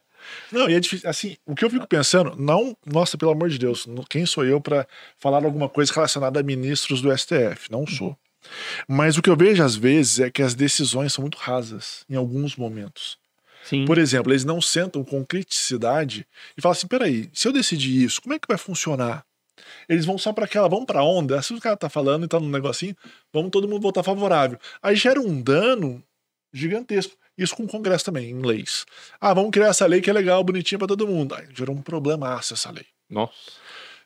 Não, e é difícil. Assim, o que eu fico pensando, não, nossa, pelo amor de Deus, quem sou eu para falar alguma coisa relacionada a ministros do STF? Não sou. Mas o que eu vejo às vezes é que as decisões são muito rasas em alguns momentos. Sim. Por exemplo, eles não sentam com criticidade e falam assim: peraí, se eu decidir isso, como é que vai funcionar? Eles vão só para aquela, vamos para onda. Se o cara tá falando e tá num negocinho, vamos todo mundo votar favorável. Aí gera um dano gigantesco. Isso com o Congresso também, em leis. Ah, vamos criar essa lei que é legal, bonitinha para todo mundo. Aí gerou um problemaço essa lei. Nossa.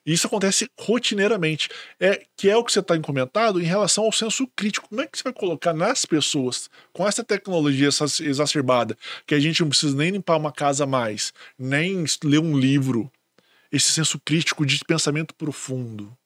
Isso acontece rotineiramente. É que é o que você está comentado em relação ao senso crítico. Como é que você vai colocar nas pessoas, com essa tecnologia essa exacerbada, que a gente não precisa nem limpar uma casa mais, nem ler um livro, esse senso crítico de pensamento profundo?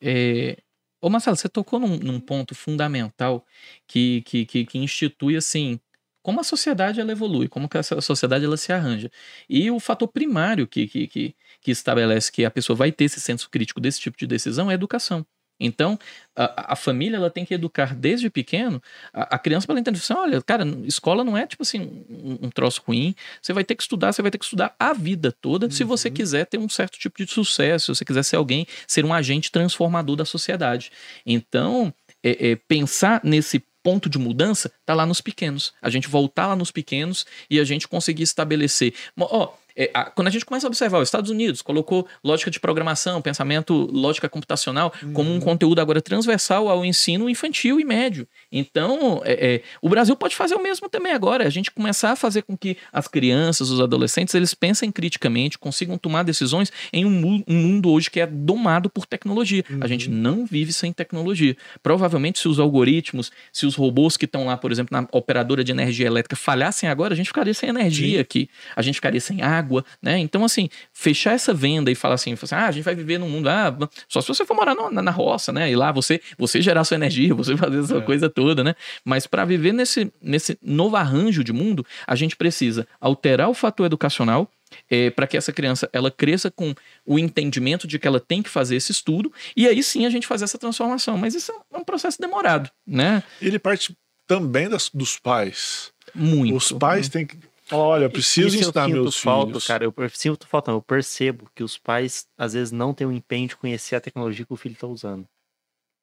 É... Ô Marcelo, você tocou num, num ponto fundamental que, que, que, que institui assim como a sociedade ela evolui, como que a sociedade ela se arranja. E o fator primário que, que, que, que estabelece que a pessoa vai ter esse senso crítico desse tipo de decisão é a educação. Então, a, a, família ela tem que educar desde pequeno a, a criança para entender assim, olha, cara, escola não é tipo assim um, um, troço ruim. Você vai ter que estudar, você vai ter que estudar a vida toda uhum. se você quiser ter um certo tipo de sucesso, se você quiser ser alguém, ser um agente transformador da sociedade. Então, é, é, pensar nesse ponto de mudança está lá nos pequenos. A gente voltar lá nos pequenos e a gente conseguir estabelecer. Ó, é, a, quando a gente começa a observar, os Estados Unidos colocou lógica de programação, pensamento, lógica computacional, uhum. como um conteúdo agora transversal ao ensino infantil e médio. Então, é, é, o Brasil pode fazer o mesmo também agora. A gente começar a fazer com que as crianças, os adolescentes, eles pensem criticamente, consigam tomar decisões em um, um mundo hoje que é domado por tecnologia. Uhum. A gente não vive sem tecnologia. Provavelmente, se os algoritmos, se os robôs que estão lá, por exemplo, na operadora de energia elétrica falhassem agora, a gente ficaria sem energia Sim. aqui. A gente ficaria sem água água, né? Então, assim, fechar essa venda e falar assim, assim ah, a gente vai viver num mundo, ah, só se você for morar na, na roça, né? E lá você, você gerar sua energia, você fazer essa é. coisa toda, né? Mas para viver nesse, nesse novo arranjo de mundo, a gente precisa alterar o fator educacional, é, para que essa criança ela cresça com o entendimento de que ela tem que fazer esse estudo e aí sim a gente fazer essa transformação. Mas isso é um processo demorado, né? Ele parte também das, dos pais. Muito. Os pais têm que Olha, eu preciso Isso ensinar eu meus falta, filhos. Cara, eu sinto falta, eu percebo que os pais às vezes não têm o empenho de conhecer a tecnologia que o filho está usando.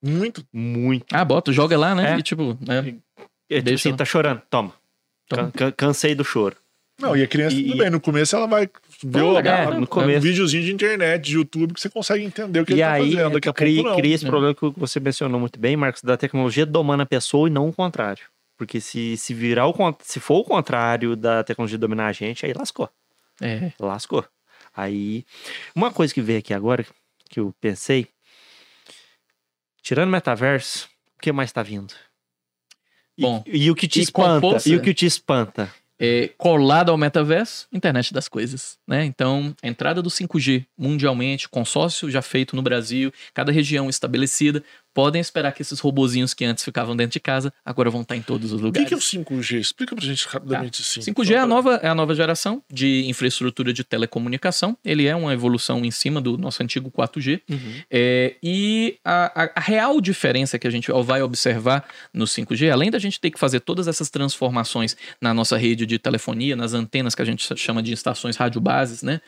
Muito. Muito. Ah, bota, joga lá, né? É. E tipo, né? É, tipo assim, tá chorando, toma. toma. Can cansei do choro. Não, e a criança, e, tudo bem, no começo ela vai ver o, é, no começo. um videozinho de internet, de YouTube, que você consegue entender o que e ele aí, tá fazendo. Daqui a cria, pouco não. cria esse é. problema que você mencionou muito bem, Marcos, da tecnologia domando a pessoa e não o contrário. Porque se, se virar o se for o contrário da tecnologia dominar a gente, aí lascou. É. Lascou. Aí, uma coisa que veio aqui agora, que eu pensei, tirando metaverso, o que mais tá vindo? Bom, e, e o que te espanta? E o que te espanta? É, colado ao metaverso, internet das coisas, né? Então, a entrada do 5G mundialmente, consórcio já feito no Brasil, cada região estabelecida, podem esperar que esses robozinhos que antes ficavam dentro de casa agora vão estar em todos os lugares. O que é o 5G? Explica pra gente rapidamente tá. assim. 5G é a, nova, é a nova geração de infraestrutura de telecomunicação. Ele é uma evolução em cima do nosso antigo 4G. Uhum. É, e a, a, a, real diferença que a gente vai observar no 5G, além da gente ter que fazer todas essas transformações na nossa rede de telefonia, nas antenas que a gente chama de estações radiobases, né?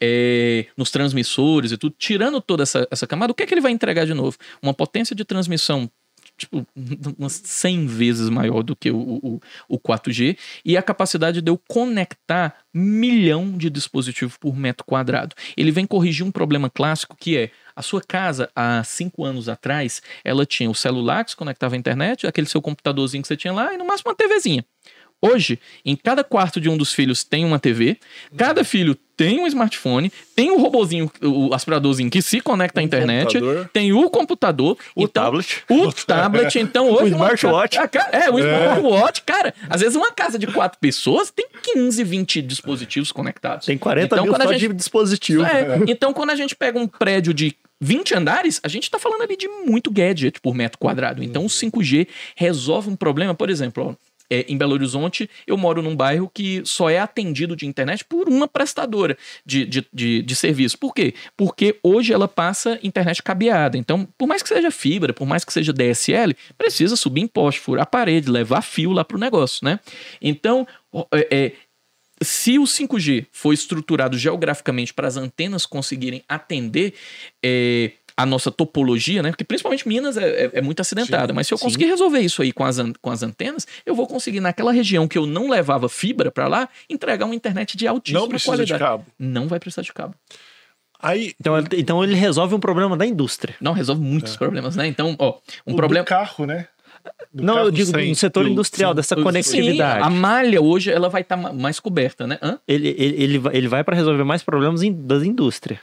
É, nos transmissores e tudo, tirando toda essa, essa camada, o que é que ele vai entregar de novo? Uma potência de transmissão tipo, umas 100 vezes maior do que o, o, o 4G, e a capacidade de eu conectar milhão de dispositivos por metro quadrado. Ele vem corrigir um problema clássico que é a sua casa, há cinco anos atrás, ela tinha o celular que se conectava à internet, aquele seu computadorzinho que você tinha lá, e no máximo uma TVzinha. Hoje, em cada quarto de um dos filhos tem uma TV, cada filho tem um smartphone, tem o um robozinho, o aspiradorzinho que se conecta à internet, computador. tem o computador, o então, tablet. O tablet, então hoje. o smartwatch. É, o smartwatch, cara. Às vezes uma casa de quatro pessoas tem 15, 20 dispositivos conectados. Tem 40 então, mil só gente, de dispositivo. É, então, quando a gente pega um prédio de 20 andares, a gente está falando ali de muito gadget por metro quadrado. Então, o 5G resolve um problema, por exemplo, ó, é, em Belo Horizonte, eu moro num bairro que só é atendido de internet por uma prestadora de, de, de, de, serviço. Por quê? Porque hoje ela passa internet cabeada. Então, por mais que seja fibra, por mais que seja DSL, precisa subir em poste, furar a parede, levar fio lá para o negócio, né? Então, é, é, se o 5G for estruturado geograficamente para as antenas conseguirem atender é, a nossa topologia, né? Porque principalmente Minas é, é- é muito acidentada. Sim, mas se eu sim. conseguir resolver isso aí com as, com as antenas, eu vou conseguir, naquela região que eu não levava fibra para lá, entregar uma internet de altíssima Não precisa de qualidade. cabo. Não vai precisar de cabo. Aí, Então, ele- então ele resolve um problema da indústria. Não resolve muitos problemas, né? Então, ó, um o problema. do carro, né? Do não, eu digo sem no setor fio. industrial, Sim. dessa Sim, conectividade. a malha hoje ela vai estar mais coberta, né? Hã? Ele, ele, ele, vai- ele vai para resolver mais problemas in- das indústrias.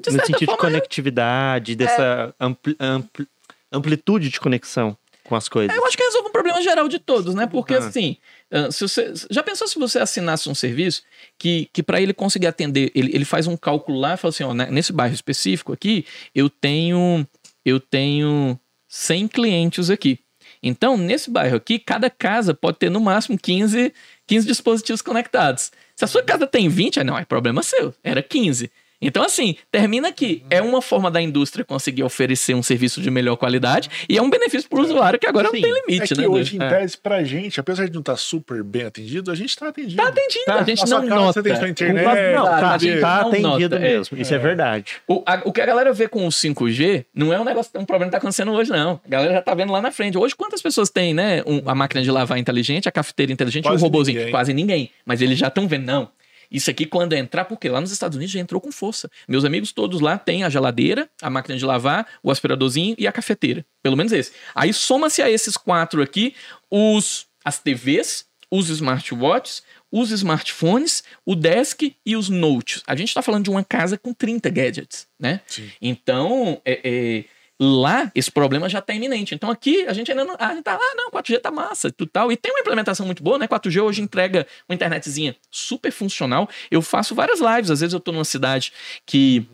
De no sentido de forma, é. conectividade, dessa ampli- ampli- amplitude de conexão com as coisas. Eu acho que resolve um problema geral de todos, né? Porque Ah. assim, ah, se você, já pensou se você assinasse um serviço que, que para ele conseguir atender, ele, ele faz um cálculo lá e fala assim, ó, né, nesse bairro específico aqui, eu tenho eu tenho 100 clientes aqui. Então, nesse bairro aqui, cada casa pode ter no máximo 15, 15 dispositivos conectados. Se a sua casa tem 20, aí não, é problema seu. Era 15. Então, assim, termina aqui. É uma forma da indústria conseguir oferecer um serviço de melhor qualidade e é um benefício para o usuário que agora Sim. não tem É limite, que né? hoje, em É. tese, pra gente, apesar de não estar super bem atendido, a gente tá atendido. Tá atendido, Tá, a gente na sua não nota. você tem sua internet, não, tá, a gente tá não atendido nota, é. mesmo. Isso é verdade. O, a- o que a galera vê com o 5G não é um negócio, um problema que tá acontecendo hoje, não. A galera já tá vendo lá na frente. Hoje, quantas pessoas tem, né? um- a máquina de lavar inteligente, a cafeteira inteligente e Quase o robozinho? ninguém. Quase ninguém. Mas eles já estão vendo, não. Isso aqui, quando entrar, porque lá nos Estados Unidos já entrou com força. Meus amigos todos lá têm a geladeira, a máquina de lavar, o aspiradorzinho e a cafeteira. Pelo menos esse. Aí soma-se a esses quatro aqui os, as TVs, os smartwatches, os smartphones, o desk e os notes. A gente está falando de uma casa com 30 gadgets, né? Sim. Então, é, é, lá esse problema já está iminente. Então aqui a gente ainda não. A gente tá, ah, não, 4G tá massa, tudo tal. E tem uma implementação muito boa, né? 4G hoje entrega uma internetzinha super funcional. Eu faço várias lives, às vezes eu tô numa cidade que.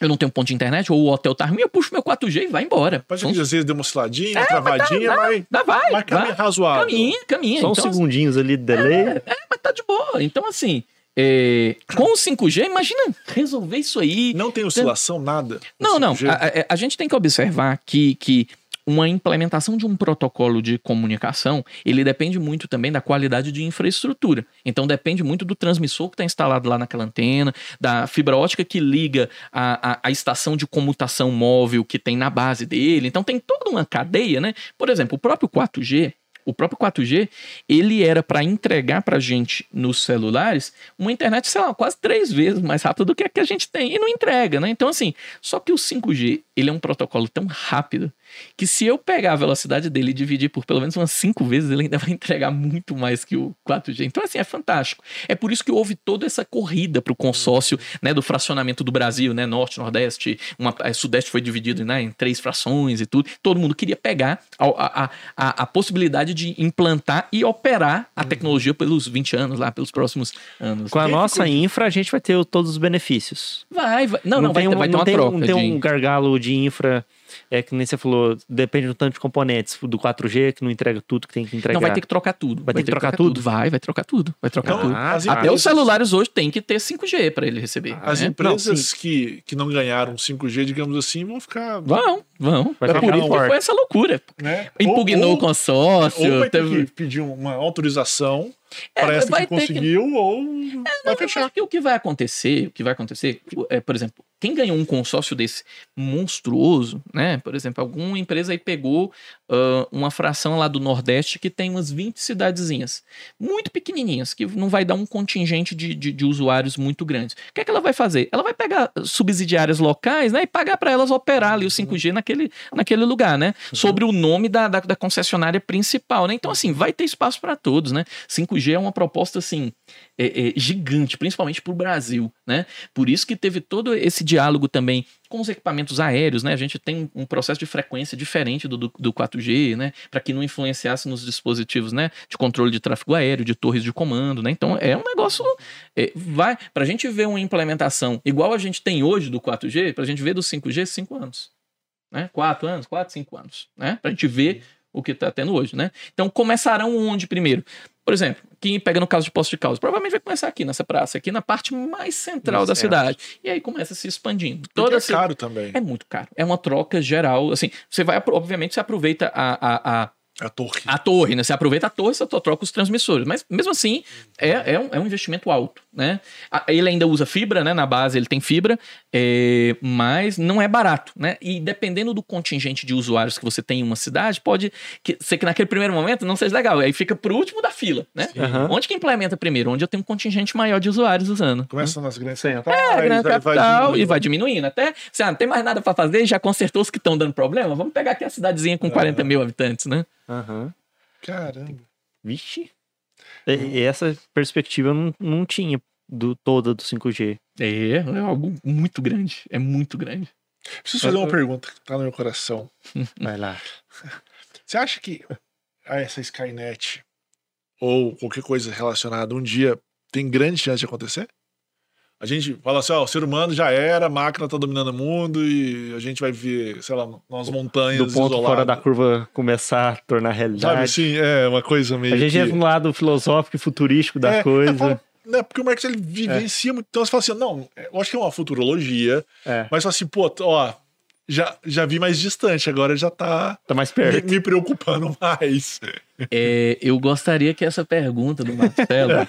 Eu não tenho ponto de internet, ou o hotel tá ruim, eu puxo meu 4G e vai embora. Pode ser São- que às vezes dê uma osciladinha, É, uma travadinha, dá, mas, dá, vai, mas caminha vai. razoável. Caminha, caminha. Só uns Então, segundinhos ali de delay. É, mas tá de boa. Então, assim, é, com o 5G, imagina resolver isso aí. Não tem oscilação, nada. Não, não. 5G. A, a- a gente tem que observar que, que uma implementação de um protocolo de comunicação, ele depende muito também da qualidade de infraestrutura. Então depende muito do transmissor que está instalado lá naquela antena, da fibra ótica que liga a, a, a estação de comutação móvel que tem na base dele. Então tem toda uma cadeia, né? Por exemplo, o próprio 4G, o próprio 4G, ele era para entregar para gente nos celulares uma internet, sei lá, quase três vezes mais rápida do que a que a gente tem e não entrega, né? Então, assim, só que o 5G, ele é um protocolo tão rápido que se eu pegar a velocidade dele e dividir por pelo menos umas cinco vezes, ele ainda vai entregar muito mais que o 4G. Então, assim, é fantástico. É por isso que houve toda essa corrida para o consórcio né, do fracionamento do Brasil, né? Norte, Nordeste, uma, eh, Sudeste foi dividido né, em três frações e tudo. Todo mundo queria pegar a, a, a, a possibilidade de implantar e operar a tecnologia pelos 20 anos lá, pelos próximos anos. Com a Quem nossa ficou infra, a gente vai ter todos os benefícios. Vai, vai. Não, não, vai, tem ter, um- vai ter não uma tem, troca. Não tem de- um gargalo de infra, é que nem você falou, depende do tanto de componentes do 4G, que não entrega tudo que tem que entregar. Não, vai ter que trocar tudo. Vai ter que trocar tudo? Vai, vai trocar tudo. Vai trocar Então, tudo. as Ah, Até empresas- os celulares hoje têm que ter 5G para ele receber. As né? empresas que, que não ganharam 5G, digamos assim, vão ficar. Vão, vão. Vai É por ficar isso que forte. foi essa loucura. Né? Impugnou Ou- o consórcio. Ou vai ter teve- que pedir uma autorização É, para essa vai que ter que- conseguiu, ou vai Eu fechar. o que vai acontecer, o que vai acontecer, é, por exemplo, quem ganhou um consórcio desse monstruoso, né? Por exemplo, alguma empresa aí pegou ah, uma fração lá do Nordeste que tem umas 20 cidadezinhas, muito pequenininhas, que não vai dar um contingente de, de, de usuários muito grandes. O que é que ela vai fazer? Ela vai pegar subsidiárias locais, né? E pagar para elas operar ali o 5G naquele, naquele lugar, né? Sobre o nome da, da, da concessionária principal, né? Então, assim, vai ter espaço para todos, né? 5G é uma proposta, assim, é, é, gigante, principalmente para o Brasil, né? Por isso que teve todo esse diálogo também com os equipamentos aéreos, né? A gente tem um processo de frequência diferente do, do, do 4G, né? Para que não influenciasse nos dispositivos, né? De controle de tráfego aéreo, de torres de comando, né? Então é um negócio. é, vai. Para a gente ver uma implementação igual a gente tem hoje do 4G, para a gente ver do 5G, cinco anos. Né? Quatro anos, quatro, cinco anos, né? Para a gente ver o que está tendo hoje, né? Então começarão onde primeiro? Por exemplo, quem pega no caso de Posto de Caldas, provavelmente vai começar aqui nessa praça, aqui na parte mais central da cidade. E aí começa se expandindo. Toda é caro também. é muito caro. É uma troca geral. Assim, você vai, obviamente, você aproveita a, a, a, A torre. a torre, né? Você aproveita a torre, você troca os transmissores. Mas mesmo assim, é, é, um, é um investimento alto, né? Ele ainda usa fibra, né? Na base ele tem fibra, é, mas não é barato, né? E dependendo do contingente de usuários que você tem em uma cidade, pode que- ser que naquele primeiro momento não seja legal. Aí fica pro último da fila, né? Aham. Onde que implementa primeiro? Onde eu tenho um contingente maior de usuários usando. Começa nas grandes capitais, É, a grande aí vai capital diminuindo. e vai diminuindo. Até, você ah, não tem mais nada pra fazer, já consertou os que estão dando problema. Vamos pegar aqui a cidadezinha com 40 mil habitantes, né? Aham. Caramba. Vixe. E, e essa perspectiva eu não, não tinha do toda do 5G. É, é algo muito grande. É muito grande. Preciso fazer uma pergunta que tá no meu coração. Vai lá. Você acha que essa Skynet ou qualquer coisa relacionada um dia tem grande chance de acontecer? A gente fala assim, ó, o ser humano já era, a máquina tá dominando o mundo e a gente vai ver, sei lá, nas montanhas Do ponto isoladas. fora da curva começar a tornar Sabe realidade. assim, é uma coisa meio a gente que... entra no lado filosófico e futurístico da É, coisa. eu falo, né, porque o Marx ele vivencia muito. Então você fala assim, não, eu acho que é uma futurologia, É, mas fala assim, pô, ó, já, já vi mais distante, agora já tá tá mais me, perto. me preocupando mais. É, eu gostaria que essa pergunta do Marcelo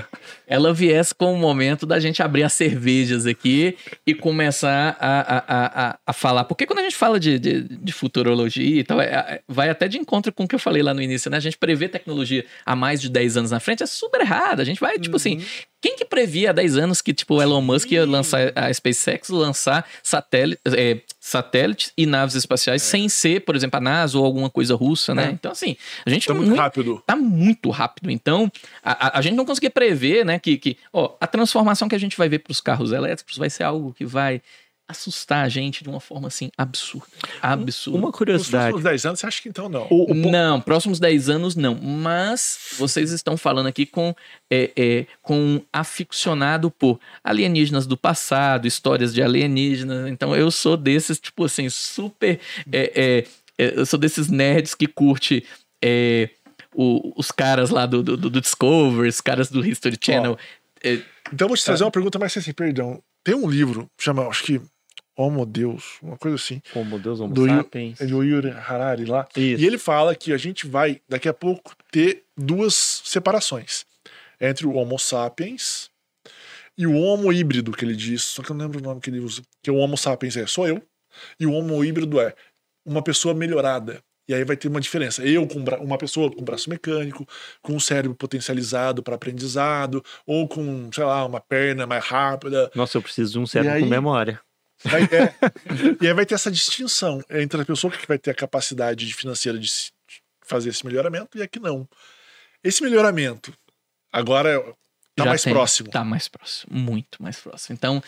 ela viesse com o momento da gente abrir as cervejas aqui e começar a, a, a, a- falar. Porque quando a gente fala de, de, de futurologia e tal, é- é- vai até de encontro com o que eu falei lá no início, né? A gente prevê tecnologia há mais de 10 anos na frente é super errado. A gente vai, tipo assim, quem que previa há 10 anos que, tipo, o Elon Musk ia lançar a SpaceX, lançar satélite, é, satélites e naves espaciais sem ser, por exemplo, a NASA ou alguma coisa russa, né? É. Então, assim, a gente Tá muito não- rápido. tá muito rápido. Então, a, a- a gente não conseguia prever, né, que, que ó, a transformação que a gente vai ver para os carros elétricos vai ser algo que vai assustar a gente de uma forma assim absurda. Absurda. Uma Nos curiosidade. próximos 10 anos, você acha que então não? O, o Não, próximos 10 anos não. Mas vocês estão falando aqui com, é, é, com um aficionado por alienígenas do passado, histórias de alienígenas. Então eu sou desses, tipo assim, super. é, é, é, eu sou desses nerds que curte. é, o- os caras lá do, do, do Discovery, os caras do History Channel. É, Então eu vou te trazer uma pergunta mais assim, perdão. Tem um livro, chama, acho que Homo Deus, uma coisa assim, Como Deus, Homo Do sapiens. do Yuri Harari lá. Isso. E ele fala que a gente vai, daqui a pouco, ter duas separações. Entre o Homo sapiens e o Homo híbrido, que ele diz. Só que eu não lembro o nome que ele usa. Que o Homo sapiens é sou eu. E o Homo híbrido é uma pessoa melhorada. E aí vai ter uma diferença. Eu com uma pessoa com braço mecânico, com um cérebro potencializado para aprendizado, ou com, sei lá, uma perna mais rápida. Nossa, eu preciso de um cérebro aí- com memória. Vai- é. e aí vai ter essa distinção entre a pessoa que vai ter a capacidade de- financeira de fazer esse melhoramento e a que não. Esse melhoramento agora é- tá já mais tem- próximo. Tá mais próximo, muito mais próximo. Então,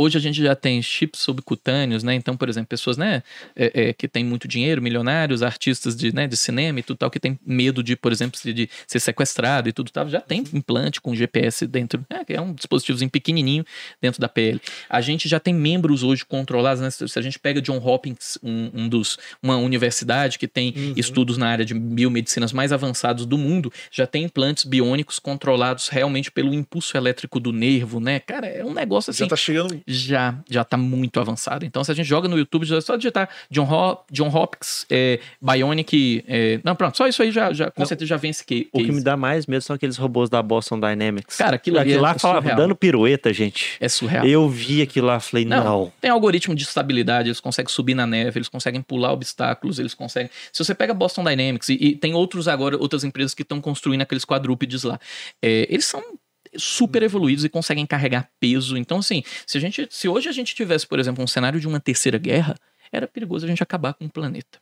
hoje a gente já tem chips subcutâneos, né? Então, por exemplo, pessoas, né, é, é, que têm muito dinheiro, milionários, artistas de, né, de cinema e tudo tal, que tem medo de, por exemplo, de, de ser sequestrado e tudo tal, já tem implante com GPS dentro, que é um dispositivozinho pequenininho dentro da pele. A gente já tem membros hoje controlados, né? Se a gente pega John Hopkins, um, um dos, uma universidade que tem Uhum. estudos na área de biomedicinas mais avançados do mundo, já tem implantes biônicos controlados realmente pelo impulso elétrico do nervo, né? Cara, é um negócio assim. Já tá chegando. Já, já tá muito avançado. Então, se a gente joga no YouTube, já é só digitar John, Hop, John Hopkins, é, Bionic. é, não, pronto, só isso aí já, já com Não. certeza já esse que. O que me dá mais medo são aqueles robôs da Boston Dynamics. Cara, aquilo Aquilo é lá falava surreal. dando pirueta, gente. É surreal. Eu vi aquilo lá, falei, Não. não. Tem algoritmo de estabilidade, eles conseguem subir na neve, eles conseguem pular obstáculos, eles conseguem. Se você pega Boston Dynamics e, e tem outros agora, outras empresas que estão construindo aqueles quadrúpedes lá, é, eles são super evoluídos e conseguem carregar peso. Então, assim, se a gente, se hoje a gente tivesse, por exemplo, um cenário de uma terceira guerra, era perigoso a gente acabar com o planeta.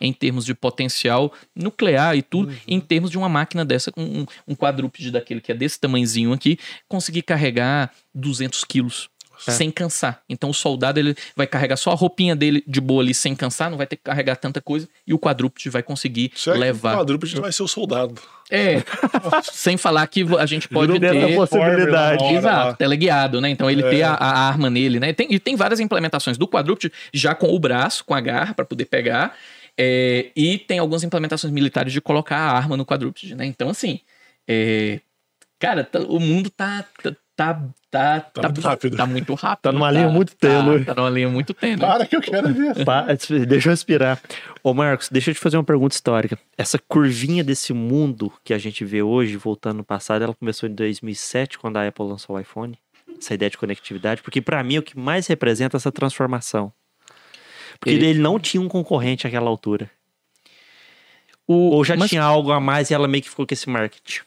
Em termos de potencial nuclear e tudo, em termos de uma máquina dessa, com um, um quadrúpede daquele que é desse tamanhozinho aqui, conseguir carregar 200 quilos É. sem cansar. Então o soldado ele vai carregar só a roupinha dele de boa ali sem cansar, não vai ter que carregar tanta coisa e o quadrúpede vai conseguir Será que o levar. quadrúpede vai ser o soldado? É, sem falar que a gente pode Virou ter da possibilidade. Hora. Exato, teleguiado, né? Então ele É. ter a, a arma nele, né? Tem, e tem várias implementações do quadrúpede já com o braço, com a garra para poder pegar. é, e tem algumas implementações militares de colocar a arma no quadrúpede, né? Então, assim, é, cara, tá- o mundo tá, tá, tá, tá, Tá muito rápido. Tá muito rápido. Tá numa linha muito tênue. Tá, tá numa linha muito tênue. Para que eu quero ver. Pa- Deixa eu respirar. Ô, Marcos, deixa eu te fazer uma pergunta histórica. Essa curvinha desse mundo que a gente vê hoje, voltando no passado, ela começou em 2007, quando a Apple lançou o iPhone. Essa ideia de conectividade. Porque, pra mim, é o que mais representa essa transformação. Porque Ele- ele não tinha um concorrente àquela altura. O- Ou já mas tinha algo a mais e ela meio que ficou com esse marketing.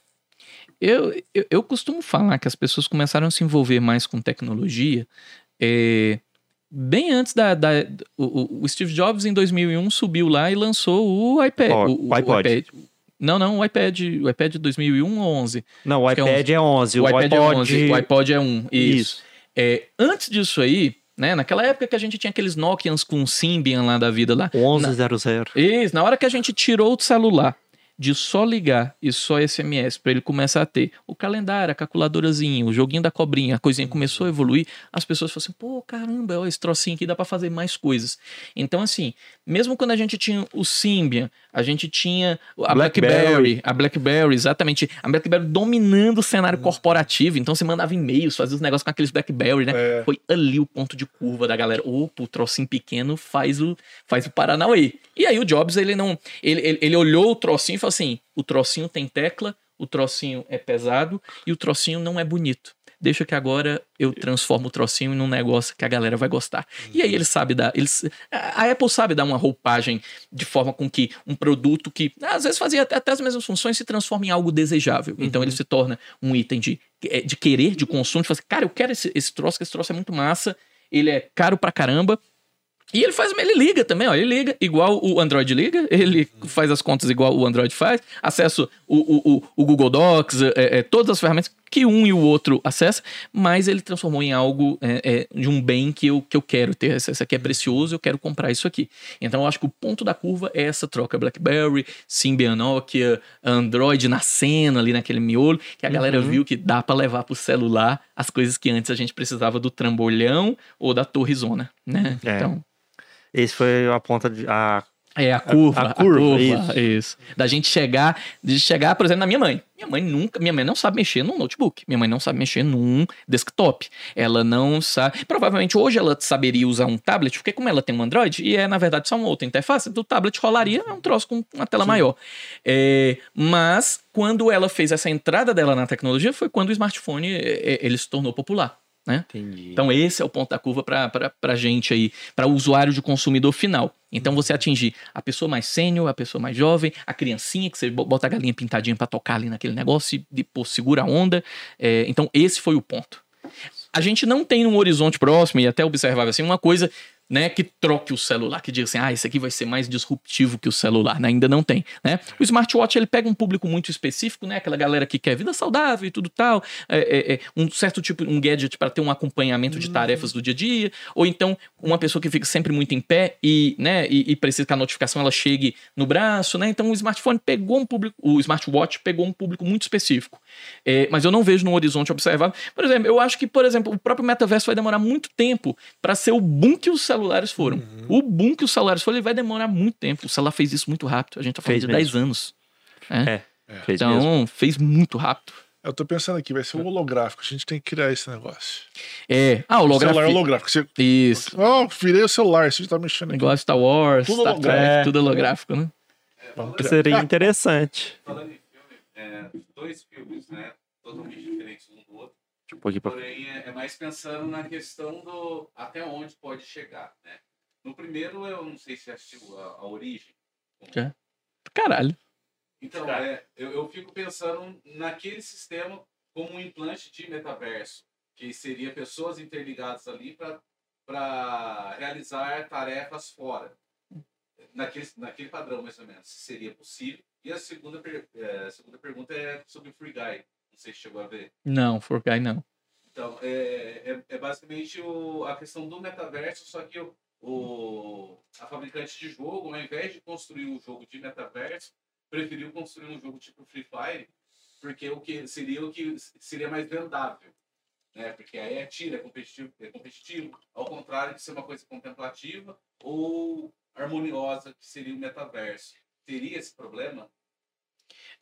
Eu, eu, eu costumo falar que as pessoas começaram a se envolver mais com tecnologia é, bem antes da. da o, o Steve Jobs, em 2001, subiu lá e lançou o iPad. Ó, o, o iPod. iPad. Não, não, o iPad, o iPad de 2001 ou 11. Não, o Acho que é iPad é 11. O, O, iPad, é 11, o iPod é 1. Isso. Isso. É, antes disso aí, né, naquela época que a gente tinha aqueles Nokians com Symbian lá da vida lá. 1100. Isso, na hora que a gente tirou o celular de só ligar e só SMS para ele começar a ter o calendário, a calculadorazinha, o joguinho da cobrinha, a coisinha começou a evoluir, as pessoas falaram assim, pô, caramba, ó, esse trocinho aqui dá para fazer mais coisas. Então, assim, mesmo quando a gente tinha o Symbian, a gente tinha a Blackberry. BlackBerry, a BlackBerry, exatamente, a BlackBerry dominando o cenário corporativo, então você mandava e-mails, fazia os negócios com aqueles BlackBerry, né? É. Foi ali o ponto de curva da galera. Opa, o trocinho pequeno faz o, faz o Paranauê. E aí o Jobs, ele não. Ele, ele, ele olhou o trocinho e falou assim: o trocinho tem tecla, o trocinho é pesado e o trocinho não é bonito. Deixa que agora eu transformo o trocinho num negócio que a galera vai gostar. E aí ele sabe dar. Eles, a Apple sabe dar uma roupagem de forma com que um produto que às vezes fazia até, até as mesmas funções se transforma em algo desejável. Então ele se torna um item de, é, de querer, de consumo, de fazer, cara, eu quero esse, esse troço, que esse troço é muito massa, ele é caro pra caramba. E ele faz, ele liga também, ó, ele liga igual o Android liga, ele faz as contas igual o Android faz, acesso o, o, o, o Google Docs, é, é, todas as ferramentas que um e o outro acessa, mas ele transformou em algo é, é, de um bem que eu, que eu quero ter. Esse aqui é precioso, eu quero comprar isso aqui. Então eu acho que o ponto da curva é essa troca BlackBerry, Symbian, Nokia, Android na cena ali naquele miolo, que a galera Uhum. viu que dá pra levar pro celular as coisas que antes a gente precisava do trambolhão ou da torrezona, né? É. Então Esse foi a ponta de. A... é a curva, a a curva, curva, isso. Da gente chegar, de chegar, por exemplo, na minha mãe. Minha mãe nunca, minha mãe não sabe mexer num notebook. Minha mãe não sabe mexer num desktop. Ela não sabe. Provavelmente hoje ela saberia usar um tablet, porque como ela tem um Android e é na verdade só uma outra interface, do tablet rolaria um troço com uma tela maior. É, mas quando ela fez essa entrada dela na tecnologia foi quando o smartphone é, é, ele se tornou popular. Né? Entendi. Então, esse é o ponto da curva para a gente aí, para o usuário de consumidor final. Então, você atingir a pessoa mais sênior, a pessoa mais jovem, a criancinha, que você bo- bota a galinha pintadinha para tocar ali naquele negócio e, pô, segura a onda. É, então, esse foi o ponto. A gente não tem num horizonte próximo, e até observável assim, uma coisa né, que troque o celular, que diga assim, ah, esse aqui vai ser mais disruptivo que o celular, né? ainda não tem, né? O smartwatch, ele pega um público muito específico, né, aquela galera que quer vida saudável e tudo tal, é, é, é, um certo tipo, um gadget para ter um acompanhamento de tarefas do dia a dia, ou então uma pessoa que fica sempre muito em pé e, né, e, e precisa que a notificação ela chegue no braço, né? Então o smartphone pegou um público, o smartwatch pegou um público muito específico. É, mas eu não vejo no horizonte observável. Por exemplo, eu acho que, por exemplo, o próprio metaverso vai demorar muito tempo para ser o boom que os celulares foram. O boom que os celulares foram, ele vai demorar muito tempo. O celular fez isso muito rápido. A gente tá falando Fez de mesmo. 10 anos. É, fez Então, mesmo. fez muito rápido. Eu tô pensando aqui, vai ser um holográfico. A gente tem que criar esse negócio. É. Ah, Celular holografia. holográfico. Você... Isso. Oh, virei o celular, você tá mexendo aqui. Igual Star Wars, Tudo Star holográfico. Trek, tudo holográfico, né? Criar. Seria interessante. Falando em filme, é, dois filmes, né? Totalmente diferentes um do outro. Um pouquinho pra... Porém, é, é mais pensando na questão do até onde pode chegar, né? No primeiro, eu não sei se assistiu a, a Origem. Já. Caralho. Então, é, eu, eu fico pensando naquele sistema como um implante de metaverso, que seria pessoas interligadas ali para realizar tarefas fora. Naquele, naquele padrão, mais ou menos, se seria possível. E a segunda, per- é, a segunda pergunta é sobre o Free Guy. Não sei se chegou a ver. Não, For Guy não. Então, é, é, é basicamente o, a questão do metaverso, só que o, o, a fabricante de jogo, ao invés de construir um jogo de metaverso, preferiu construir um jogo tipo Free Fire, porque o que seria o que seria mais vendável. Né? Porque aí é tiro, é competitivo, é competitivo, ao contrário de ser uma coisa contemplativa ou harmoniosa, que seria o metaverso. Teria esse problema?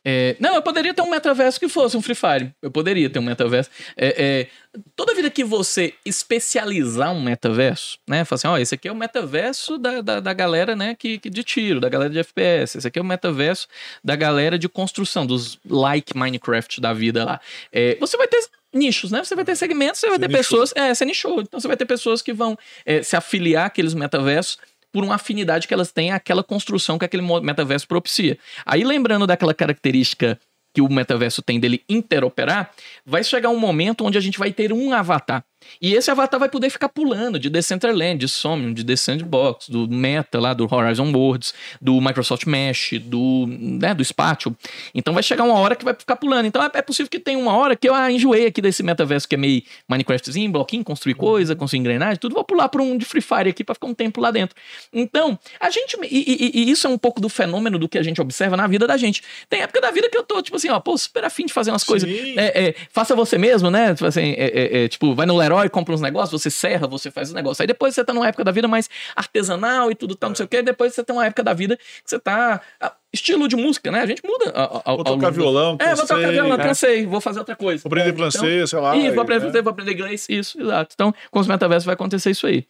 É, não, eu poderia ter um metaverso que fosse um Free Fire. Eu poderia ter um metaverso. É, é, toda vida que você especializar um metaverso, né? Falar assim, ó, esse aqui é o metaverso da, da, da galera, né, que, que, de tiro, da galera de FPS. Esse aqui é o metaverso da galera de construção, dos like Minecraft da vida lá. É, você vai ter nichos, né? Você vai ter segmentos, você vai você ter nichou. pessoas. É, você nichou. Então você vai ter pessoas que vão é, se afiliar àqueles metaversos por uma afinidade que elas têm àquela construção que aquele metaverso propicia. Aí lembrando daquela característica que o metaverso tem dele interoperar, vai chegar um momento onde a gente vai ter um avatar. E esse avatar vai poder ficar pulando de Decentraland, de Somnium, de The Sandbox, do Meta lá, do Horizon Worlds, do Microsoft Mesh, do, né, do Spatial. Então vai chegar uma hora que vai ficar pulando. Então é possível que tenha uma hora que eu ah, enjoei aqui desse metaverso que é meio Minecraftzinho, bloquinho, construir coisa, construir engrenagem, tudo. Vou pular para um de Free Fire aqui para ficar um tempo lá dentro. Então, a gente. E, e, e, isso é um pouco do fenômeno do que a gente observa na vida da gente. Tem época da vida que eu tô, tipo assim, ó, pô, super afim de fazer umas Sim. coisas. É, é, faça você mesmo, né? Tipo assim, é, é, é tipo, vai no Leroy herói compra uns negócios, você serra, você faz os negócios. Aí depois você tá numa época da vida mais artesanal e tudo tal, não sei o quê. Depois você tem uma época da vida que você tá. Ah, estilo de música, né? A gente muda. Ao, ao, vou tocar violão, É, vou tocar violão, é. cansei, vou fazer outra coisa. Vou aprender então, francês, sei lá. Isso, vou aprender, é. vou aprender inglês, isso, exato. Então, com os metaversos vai acontecer isso aí.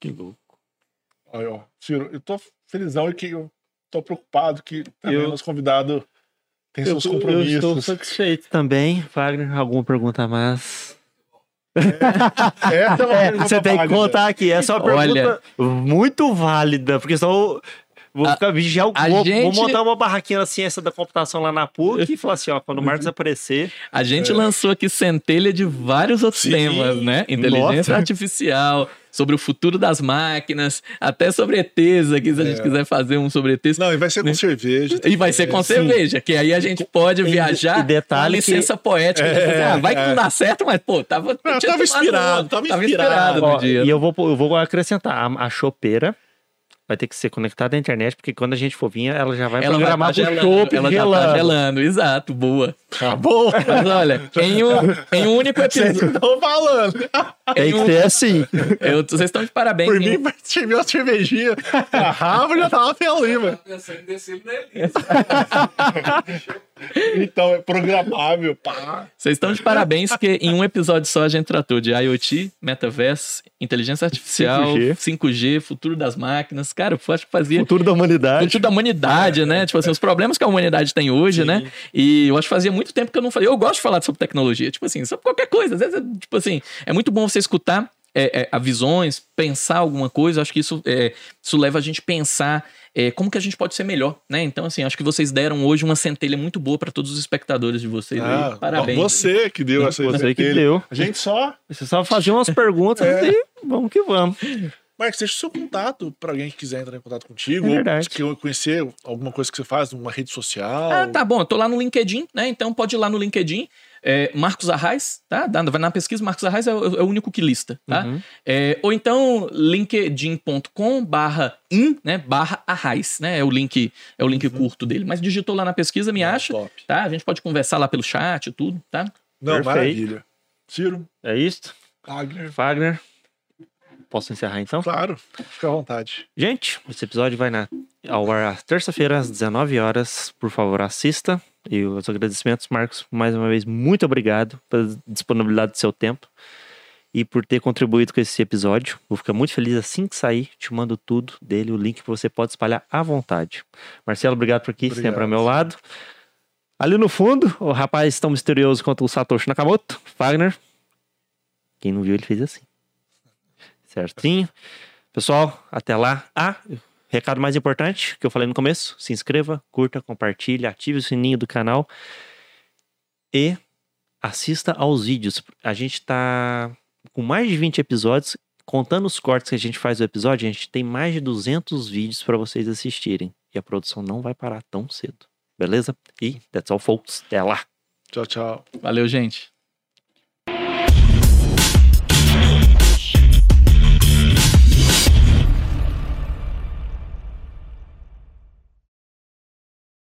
Que louco. Aí, ó, Ciro, eu tô felizão e que eu tô preocupado que também eu... nosso convidado tem eu, seus compromissos. Eu estou satisfeito também. Wagner, alguma pergunta a mais? É, essa é uma é, Você tem que contar aqui. Essa é uma pergunta Olha, muito válida, porque só Vou ficar vigiar o vou, gente... vou montar uma barraquinha na ciência da computação lá na PUC e falar assim, ó, quando o Marcos aparecer. A gente é... lançou aqui centelha de vários outros Sim. temas, né? Inteligência Nossa. artificial, sobre o futuro das máquinas, até sobre ETs aqui, se a gente é. quiser fazer um sobre ETs. Não, e vai ser com né? cerveja. E vai ser com cerveja, que aí a gente pode viajar e, detalhe com licença que... poética. É, ah, vai que não dá certo, mas, pô, tava... Não, tava inspirado, tava inspirado. Tava inspirado no dia. E eu vou, eu vou acrescentar, a, a chopeira vai ter que ser conectada à internet, porque quando a gente for vir, ela já vai ela programar vai tá pro chopp Ela gelando. já tá gelando, exato, boa. Acabou. Mas olha, em um, em um único episódio... Vocês estão falando. Tem que ser assim. Eu, vocês estão de parabéns. Por mim, tive uma cervejinha. A Rafa já tava feliz, mano. Pensando em descer Então, é programável, pá. Vocês estão de parabéns, porque em um episódio só a gente tratou de IoT, metaverso, inteligência artificial, 5G, 5G futuro das máquinas. Cara, eu acho que fazia. Futuro da humanidade. Futuro da humanidade, é, né? É, tipo assim, os problemas que a humanidade tem hoje, Sim. né? E eu acho que fazia muito tempo que eu não falei. Eu gosto de falar sobre tecnologia, tipo assim, sobre qualquer coisa. Às vezes, tipo assim, é muito bom você escutar é, é, a visões, pensar alguma coisa. Acho que isso, é, isso leva a gente a pensar é, como que a gente pode ser melhor, né? Então, assim, acho que vocês deram hoje uma centelha muito boa para todos os espectadores de vocês. Ah, Parabéns. Você que deu essa Você que deu. A gente só. Você só fazia umas perguntas é. e vamos que vamos. Marcos, deixa o seu contato para alguém que quiser entrar em contato contigo. É verdade. Ou conhecer alguma coisa que você faz, uma rede social. Ah, tá bom. Eu tô lá no LinkedIn, né? Então pode ir lá no LinkedIn. É, Marcos Arraes, tá? Vai na pesquisa, Marcos Arraes é o, é o único que lista, tá? Uhum. É, ou então linkedin.com barra in, né? Barra Arraes, né? É o link, é o link uhum. curto dele. Mas digitou lá na pesquisa, me acha, top. tá? A gente pode conversar lá pelo chat e tudo, tá? Não, Perfeito. maravilha. Ciro. É isso? Wagner. Wagner. Posso encerrar então? Claro, fica à vontade. Gente, esse episódio vai na, ao ar terça-feira às 19 horas. Por favor, assista. E os agradecimentos, Marcos, mais uma vez, muito obrigado pela disponibilidade do seu tempo e por ter contribuído com esse episódio. Vou ficar muito feliz assim que sair, te mando tudo dele, o link que você pode espalhar à vontade. Marcelo, obrigado por aqui, obrigado. sempre ao meu lado. Ali no fundo, o rapaz tão misterioso quanto o Satoshi Nakamoto, Wagner. Quem não viu, ele fez assim. Certinho. Pessoal, até lá. Ah, recado mais importante que eu falei no começo: se inscreva, curta, compartilhe, ative o sininho do canal e assista aos vídeos. A gente tá com mais de 20 episódios. Contando os cortes que a gente faz do episódio, a gente tem mais de 200 vídeos para vocês assistirem. E a produção não vai parar tão cedo. Beleza? E that's all, folks. Até lá. Tchau, tchau. Valeu, gente.